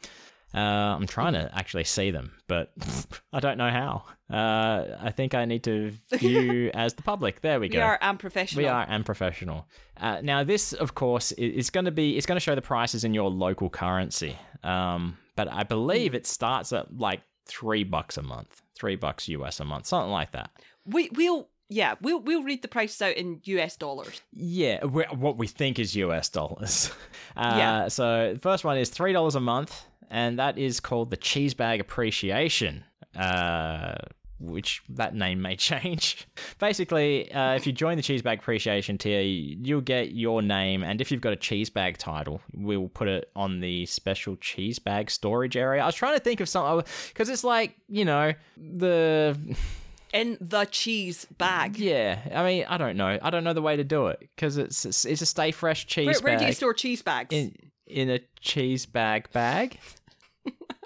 Uh, I'm trying to actually see them, but (laughs) I don't know how. Uh, I think I need to view (laughs) as the public. There we We go. We are unprofessional. We are and professional. Uh, now, this, of course, is going to be it's going to show the prices in your local currency. Um, but I believe it starts at like three bucks a month, three bucks US a month, something like that. We we'll yeah we'll we'll read the prices out in US dollars. Yeah, what we think is US dollars. (laughs) Uh, Yeah. So the first one is three dollars a month, and that is called the Cheese Bag Appreciation. Uh, which that name may (laughs) change. Basically, uh, if you join the Cheese Bag Appreciation tier, you'll get your name, and if you've got a cheese bag title, we'll put it on the special cheese bag storage area. I was trying to think of something because it's like you know the In the cheese bag. yeah. I mean, I don't know. I don't know the way to do it because it's it's, it's a stay fresh cheese Where, where bag do you store cheese bags? in in a cheese bag bag.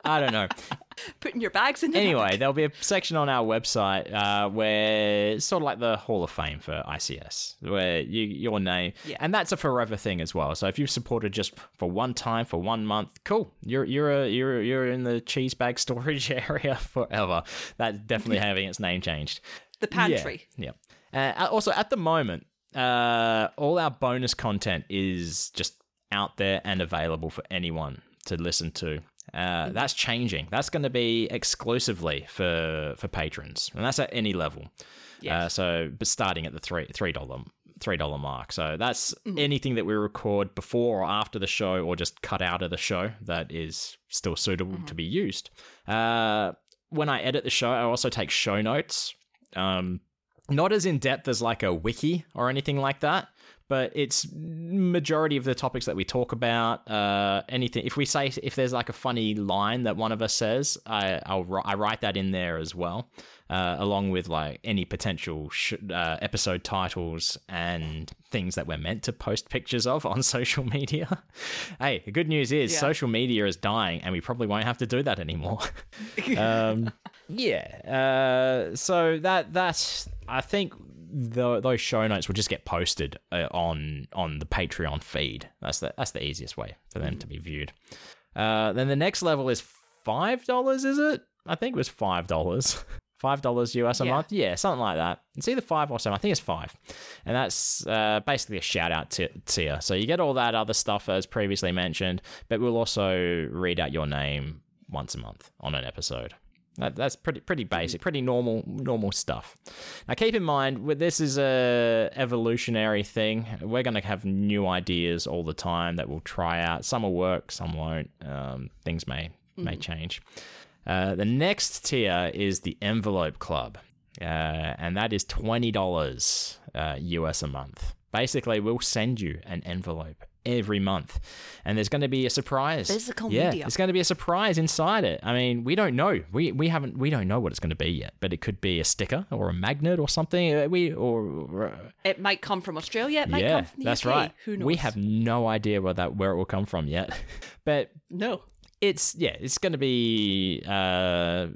I don't know. (laughs) Putting your bags in the Anyway, bag. there'll be a section on our website uh, where it's sort of like the Hall of Fame for ICS, where you your name, Yeah. and that's a forever thing as well. So if you've supported just for one time for one month, cool. You're you're a, you're you're in the cheese bag (laughs) storage area forever. That's definitely (laughs) having its name changed. the pantry. Yeah. yeah. Uh, also, at the moment, uh, all our bonus content is just out there and available for anyone to listen to. Uh, that's changing. That's going to be exclusively for for patrons, and that's at any level. Uh, so, but starting at the three three dollar three dollar mark. So that's Mm-hmm. anything that we record before or after the show, or just cut out of the show that is still suitable Mm-hmm. to be used. Uh, when I edit the show, I also take show notes. Um, not as in depth as like a wiki or anything like that, but it's majority of the topics that we talk about. Uh, anything if we say if there's like a funny line that one of us says, I I'll I write that in there as well, uh, along with like any potential sh- uh, episode titles and things that we're meant to post pictures of on (laughs) social media. hey, the good news is Yeah. social media is dying, and we probably won't have to do that anymore. (laughs) um, (laughs) yeah. Uh, so that that's I think the, those show notes will just get posted uh, on on the Patreon feed. That's the that's the easiest way for them to be viewed. Uh, then the next level is five dollars. Is it? I think it was five dollars. (laughs) Five dollars US a Yeah. month, yeah, something like that. It's either five or seven. I think it's five, and that's uh, basically a shout out to tier. So you get all that other stuff as previously mentioned, but we'll also read out your name once a month on an episode. That, that's pretty pretty basic, pretty normal normal stuff. Now keep in mind, this is a evolutionary thing. We're going to have new ideas all the time that we'll try out. Some will work, some won't. Um, things may may change. Uh, the next tier is the Envelope Club, uh, and that is twenty dollars uh, US a month. Basically, we'll send you an envelope every month, and there's going to be a surprise. Physical yeah, media. It's going to be a surprise inside it. I mean, we don't know. We we haven't we don't know what it's going to be yet, but it could be a sticker or a magnet or something. Uh, We or uh, It might come from Australia. It might yeah, come from the that's UK. right. Who knows? We have no idea where that where it will come from yet, (laughs) but no. It's yeah, it's going to be. Uh,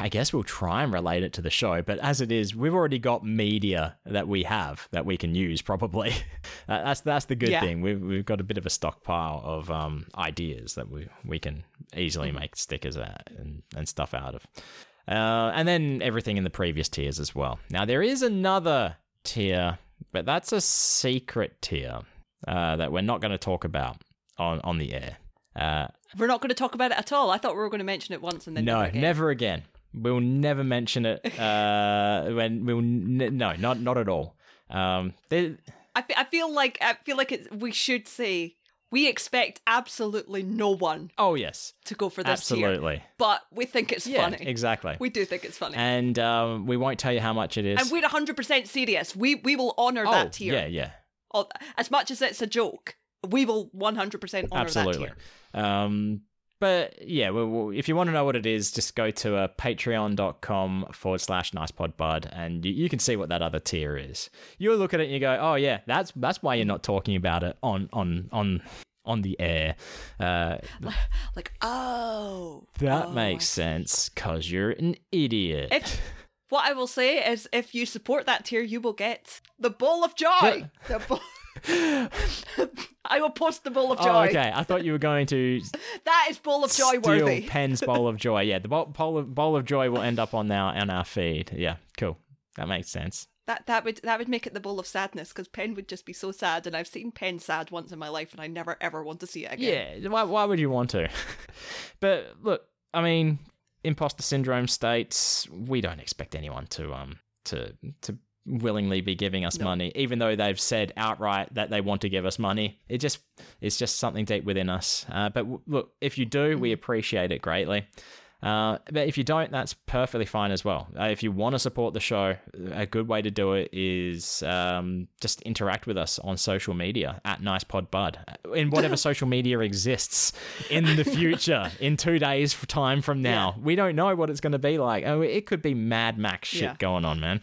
I guess we'll try and relate it to the show, but as it is, we've already got media that we have that we can use. Probably (laughs) Uh, that's that's the good Yeah. thing. We've we've got a bit of a stockpile of um, ideas that we we can easily make stickers out and and stuff out of. Uh, and then everything in the previous tiers as well. Now there is another tier, but that's a secret tier uh, that we're not going to talk about on on the air. We're not going to talk about it at all. I thought we were going to mention it once and then no, never again. never again. We'll never mention it. (laughs) Uh, when we'll n- no, not not at all. Um, there, I, I feel like I feel like it's, we should say we expect absolutely no one oh yes, to go for this tier, absolutely. but we think it's Yeah, funny. exactly. We do think it's funny, and um, we won't tell you how much it is. and we're hundred percent serious. We we will honor oh, that tier. yeah, yeah, As much as it's a joke, we will one hundred percent honor that absolutely. tier. Um, But yeah, well, well, if you want to know what it is, just go to uh, patreon.com forward slash nicepodbud and you, you can see what that other tier is. You'll look at it and you go, oh yeah, that's that's why you're not talking about it on on on on the air. Uh, Like, oh, that oh, makes I sense because you're an idiot. If what I will say is, if you support that tier, you will get the bowl of joy. the bowl. (laughs) I will post the bowl of joy. Oh, okay. I thought you were going to (laughs) That is bowl of joy steal worthy. Penn's bowl of joy. Yeah, the bowl, bowl, of, bowl of joy will end up on our on our feed. Yeah, cool. That makes sense. That that would that would make it the bowl of sadness because Penn would just be so sad, and I've seen Penn sad once in my life, and I never ever want to see it again. Yeah, why, why would you want to? (laughs) but look, I mean, imposter syndrome states we don't expect anyone to um to to willingly be giving us money, even though they've said outright that they want to give us money. It just it's just something deep within us. Uh, but w- look, if you do, we appreciate it greatly. Uh, but if you don't, that's perfectly fine as well. Uh, if you want to support the show, a good way to do it is um, just interact with us on social media at NicePodBud in whatever (laughs) social media exists in the future, in two days' time from now. We don't know what it's going to be like. Oh, it could be Mad Max shit Yeah. going on, man.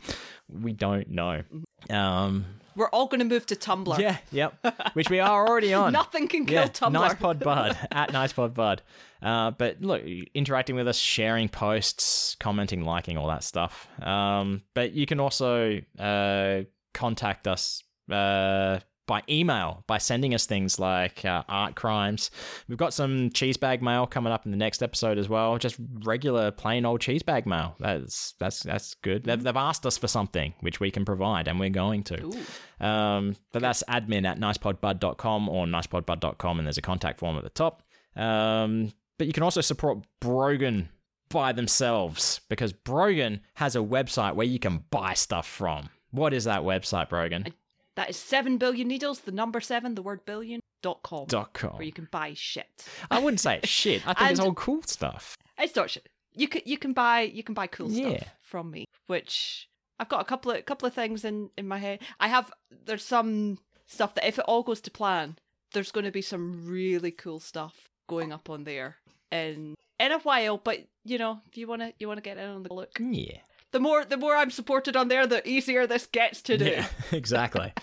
We don't know. Um, We're all going to move to Tumblr. yeah, yep. Which we are already (laughs) on. Nothing can kill Yeah, Tumblr. nice pod (laughs) bud at nice pod bud. Uh, but look, interacting with us, sharing posts, commenting, liking, all that stuff. Um, but you can also uh, contact us uh, by email by sending us things like uh, art crimes. We've got some cheese bag mail coming up in the next episode as well. Just regular plain old cheese bag mail. That's that's that's good. They've, they've asked us for something which we can provide, and we're going to. Um, but that's admin at nicepodbud.com or nicepodbud.com, and there's a contact form at the top. Um, but you can also support Brogan by themselves because Brogan has a website where you can buy stuff from. What is that website, Brogan? That is seven billion needles. The number seven, the word billion dot com, Dot com. where you can buy shit. I wouldn't say it's shit. I think it's (laughs) all cool stuff. It's not shit. You can you can buy you can buy cool Yeah. stuff from me, which I've got a couple of couple of things in in my head. I have there's some stuff that if it all goes to plan, there's going to be some really cool stuff going up on there in in a while. But you know, if you wanna you wanna get in on the look, Yeah. The more the more I'm supported on there, the easier this gets to do. Yeah, (laughs) exactly.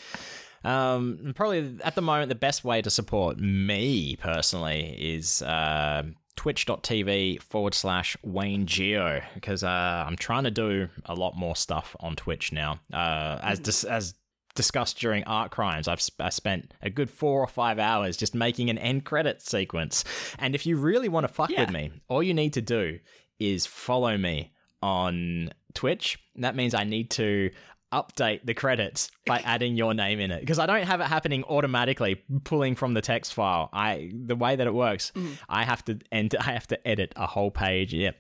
um, probably at the moment, the best way to support me personally is uh, twitch.tv forward slash Wayne Gio because uh, I'm trying to do a lot more stuff on Twitch now. Uh, as dis- as discussed during Art Crimes, I've sp- I spent a good four or five hours just making an end credit sequence. And if you really want to fuck Yeah. with me, all you need to do is follow me on Twitch. That means I need to update the credits by (laughs) adding your name in it because I don't have it happening automatically pulling from the text file. I the way that it works, I have to enter (laughs) I have to edit a whole page. Yeah.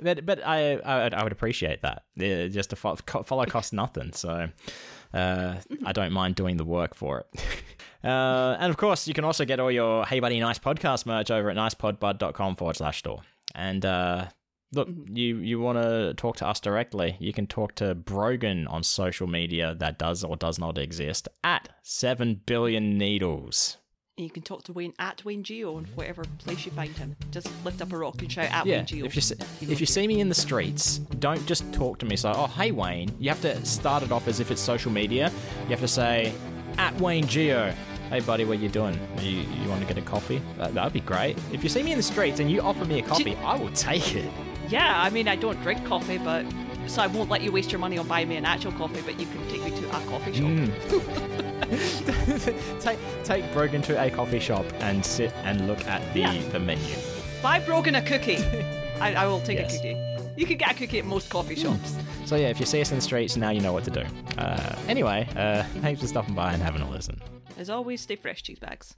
But but I I, would- I would appreciate that. Yeah, just to follow, follow costs nothing. So uh, I don't mind doing the work for it. (laughs) Uh, and of course, you can also get all your Hey Buddy Nice podcast merch over at nicepodbud.com forward slash store. And uh, look, mm-hmm. you, you want to talk to us directly, you can talk to Brogan on social media that does or does not exist at 7 billion needles. And you can talk to Wayne at Wayne Gio in whatever place you find him. Just lift up a rock and shout at Yeah, Wayne Gio. if you see, if you see me in the streets, don't just talk to me. So, oh, hey Wayne. You have to start it off as if it's social media. You have to say, at Wayne Gio. Hey buddy, what you doing? You you want to get a coffee? That, that'd be great. If you see me in the streets and you offer me a coffee, I will take it. Yeah, I mean, I don't drink coffee, but so I won't let you waste your money on buying me an actual coffee, but you can take me to a coffee shop. Mm. (laughs) take take Brogan to a coffee shop and sit and look at the Yeah. the menu. Buy Brogan a cookie. (laughs) I, I will take Yes. a cookie. You can get a cookie at most coffee shops. So yeah, if you see us in the streets, now you know what to do. Uh, anyway, uh, thanks for stopping by and having a listen. As always, stay fresh, cheese bags.